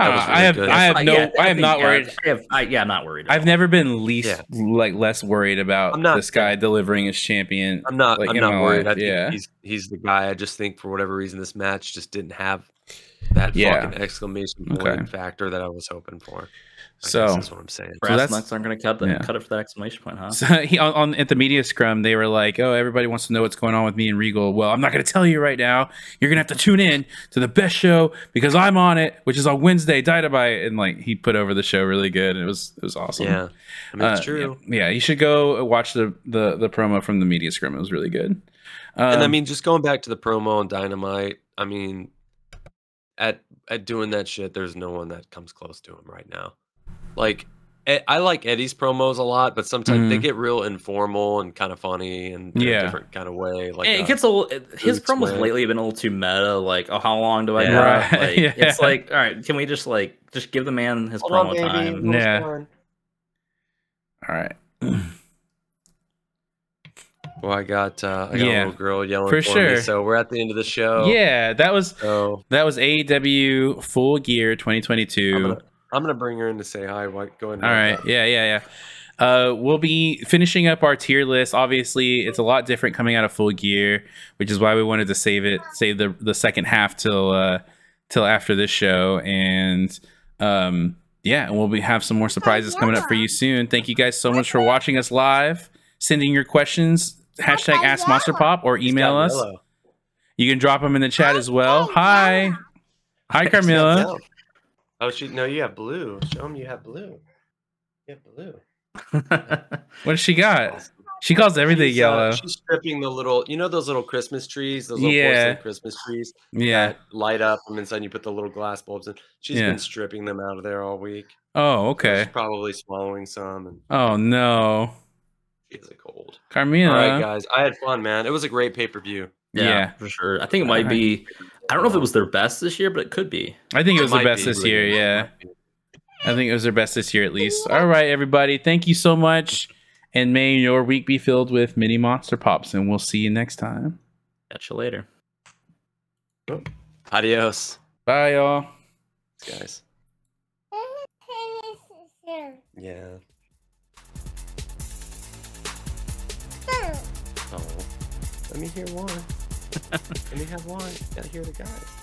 Absolutely. That Uh, was I have, good. I have no, yeah, I am not yeah, worried. I have, I, yeah, I'm not worried. I've all. never been least Yeah. like less worried about I'm not- this guy delivering his champion. I'm not. like, I'm not worried. life, I yeah. he's he's the guy. I just think for whatever reason this match just didn't have that Yeah. fucking exclamation point Okay. factor that I was hoping for. I So- that's what I'm saying. Brass that's- knucks aren't going to cut the, yeah. cut it for that exclamation point, huh? So he on, on at the media scrum, they were like, "Oh, everybody wants to know what's going on with me and Regal." Well, I'm not going to tell you right now. You're going to have to tune in to the best show because I'm on it, which is on Wednesday, Dynamite. And like he put over the show really good. And it was it was awesome. Yeah, I mean it's Uh, true. Yeah, you should go watch the the the promo from the media scrum. It was really good. and I Um, mean, just going back to the promo on Dynamite. I mean, at at doing that shit, there's no one that comes close to him right now. Like, I like Eddie's promos a lot, but sometimes they Mhm. get real informal and kind of funny and in Yeah. a different kind of way. Like, it gets a little. His promos way. lately have been a little too meta. Like, oh, how long do I Yeah. got? Right, Like, yeah. It's like, all right, can we just like just give the man his promo time? Yeah. all right. Well, Oh, I got uh, I got Yeah, a little girl yelling for for, sure. me. So we're at the end of the show. Yeah, that was So that was AEW Full Gear 2022. I'm gonna, I'm gonna bring her in to say hi. What go ahead. All right. All up. Yeah, yeah, yeah. Uh, we'll be finishing up our tier list. Obviously, it's a lot different coming out of full gear, which is why we wanted to save it, save the the second half till uh till after this show. And um, yeah, and we'll be have some more surprises coming up for you soon. Thank you guys so much for watching us live. Sending your questions, hashtag Ask Monster Pop, or email us. yellow. You can drop them in the chat as well. Hi, hi, Carmilla. Yellow. Oh, she no, you have blue. Show them you have blue. You have blue. What does she got? She calls everything She's, uh, yellow. she's stripping the little, you know, those little Christmas trees, those little Yeah. Christmas trees Yeah. that light up, and inside you put the little glass bulbs in. She's Yeah. been stripping them out of there all week. Oh, So okay. She's probably swallowing some, and Oh no, she has a cold. Carmilla. All right, guys, I had fun, man. It was a great pay per view. yeah, Yeah. for sure. I think it might be. I don't know if it was their best this year, but it could be. I think it was the might best be this really year. good. Yeah, I think it was their best this year at least. All right, everybody. Thank you so much, and may your week be filled with mini monster pops. And we'll see you next time. Catch you later. Adios, Bye, y'all. guys. Yeah. Oh, let me hear one. Let me have one. Gotta hear the guys.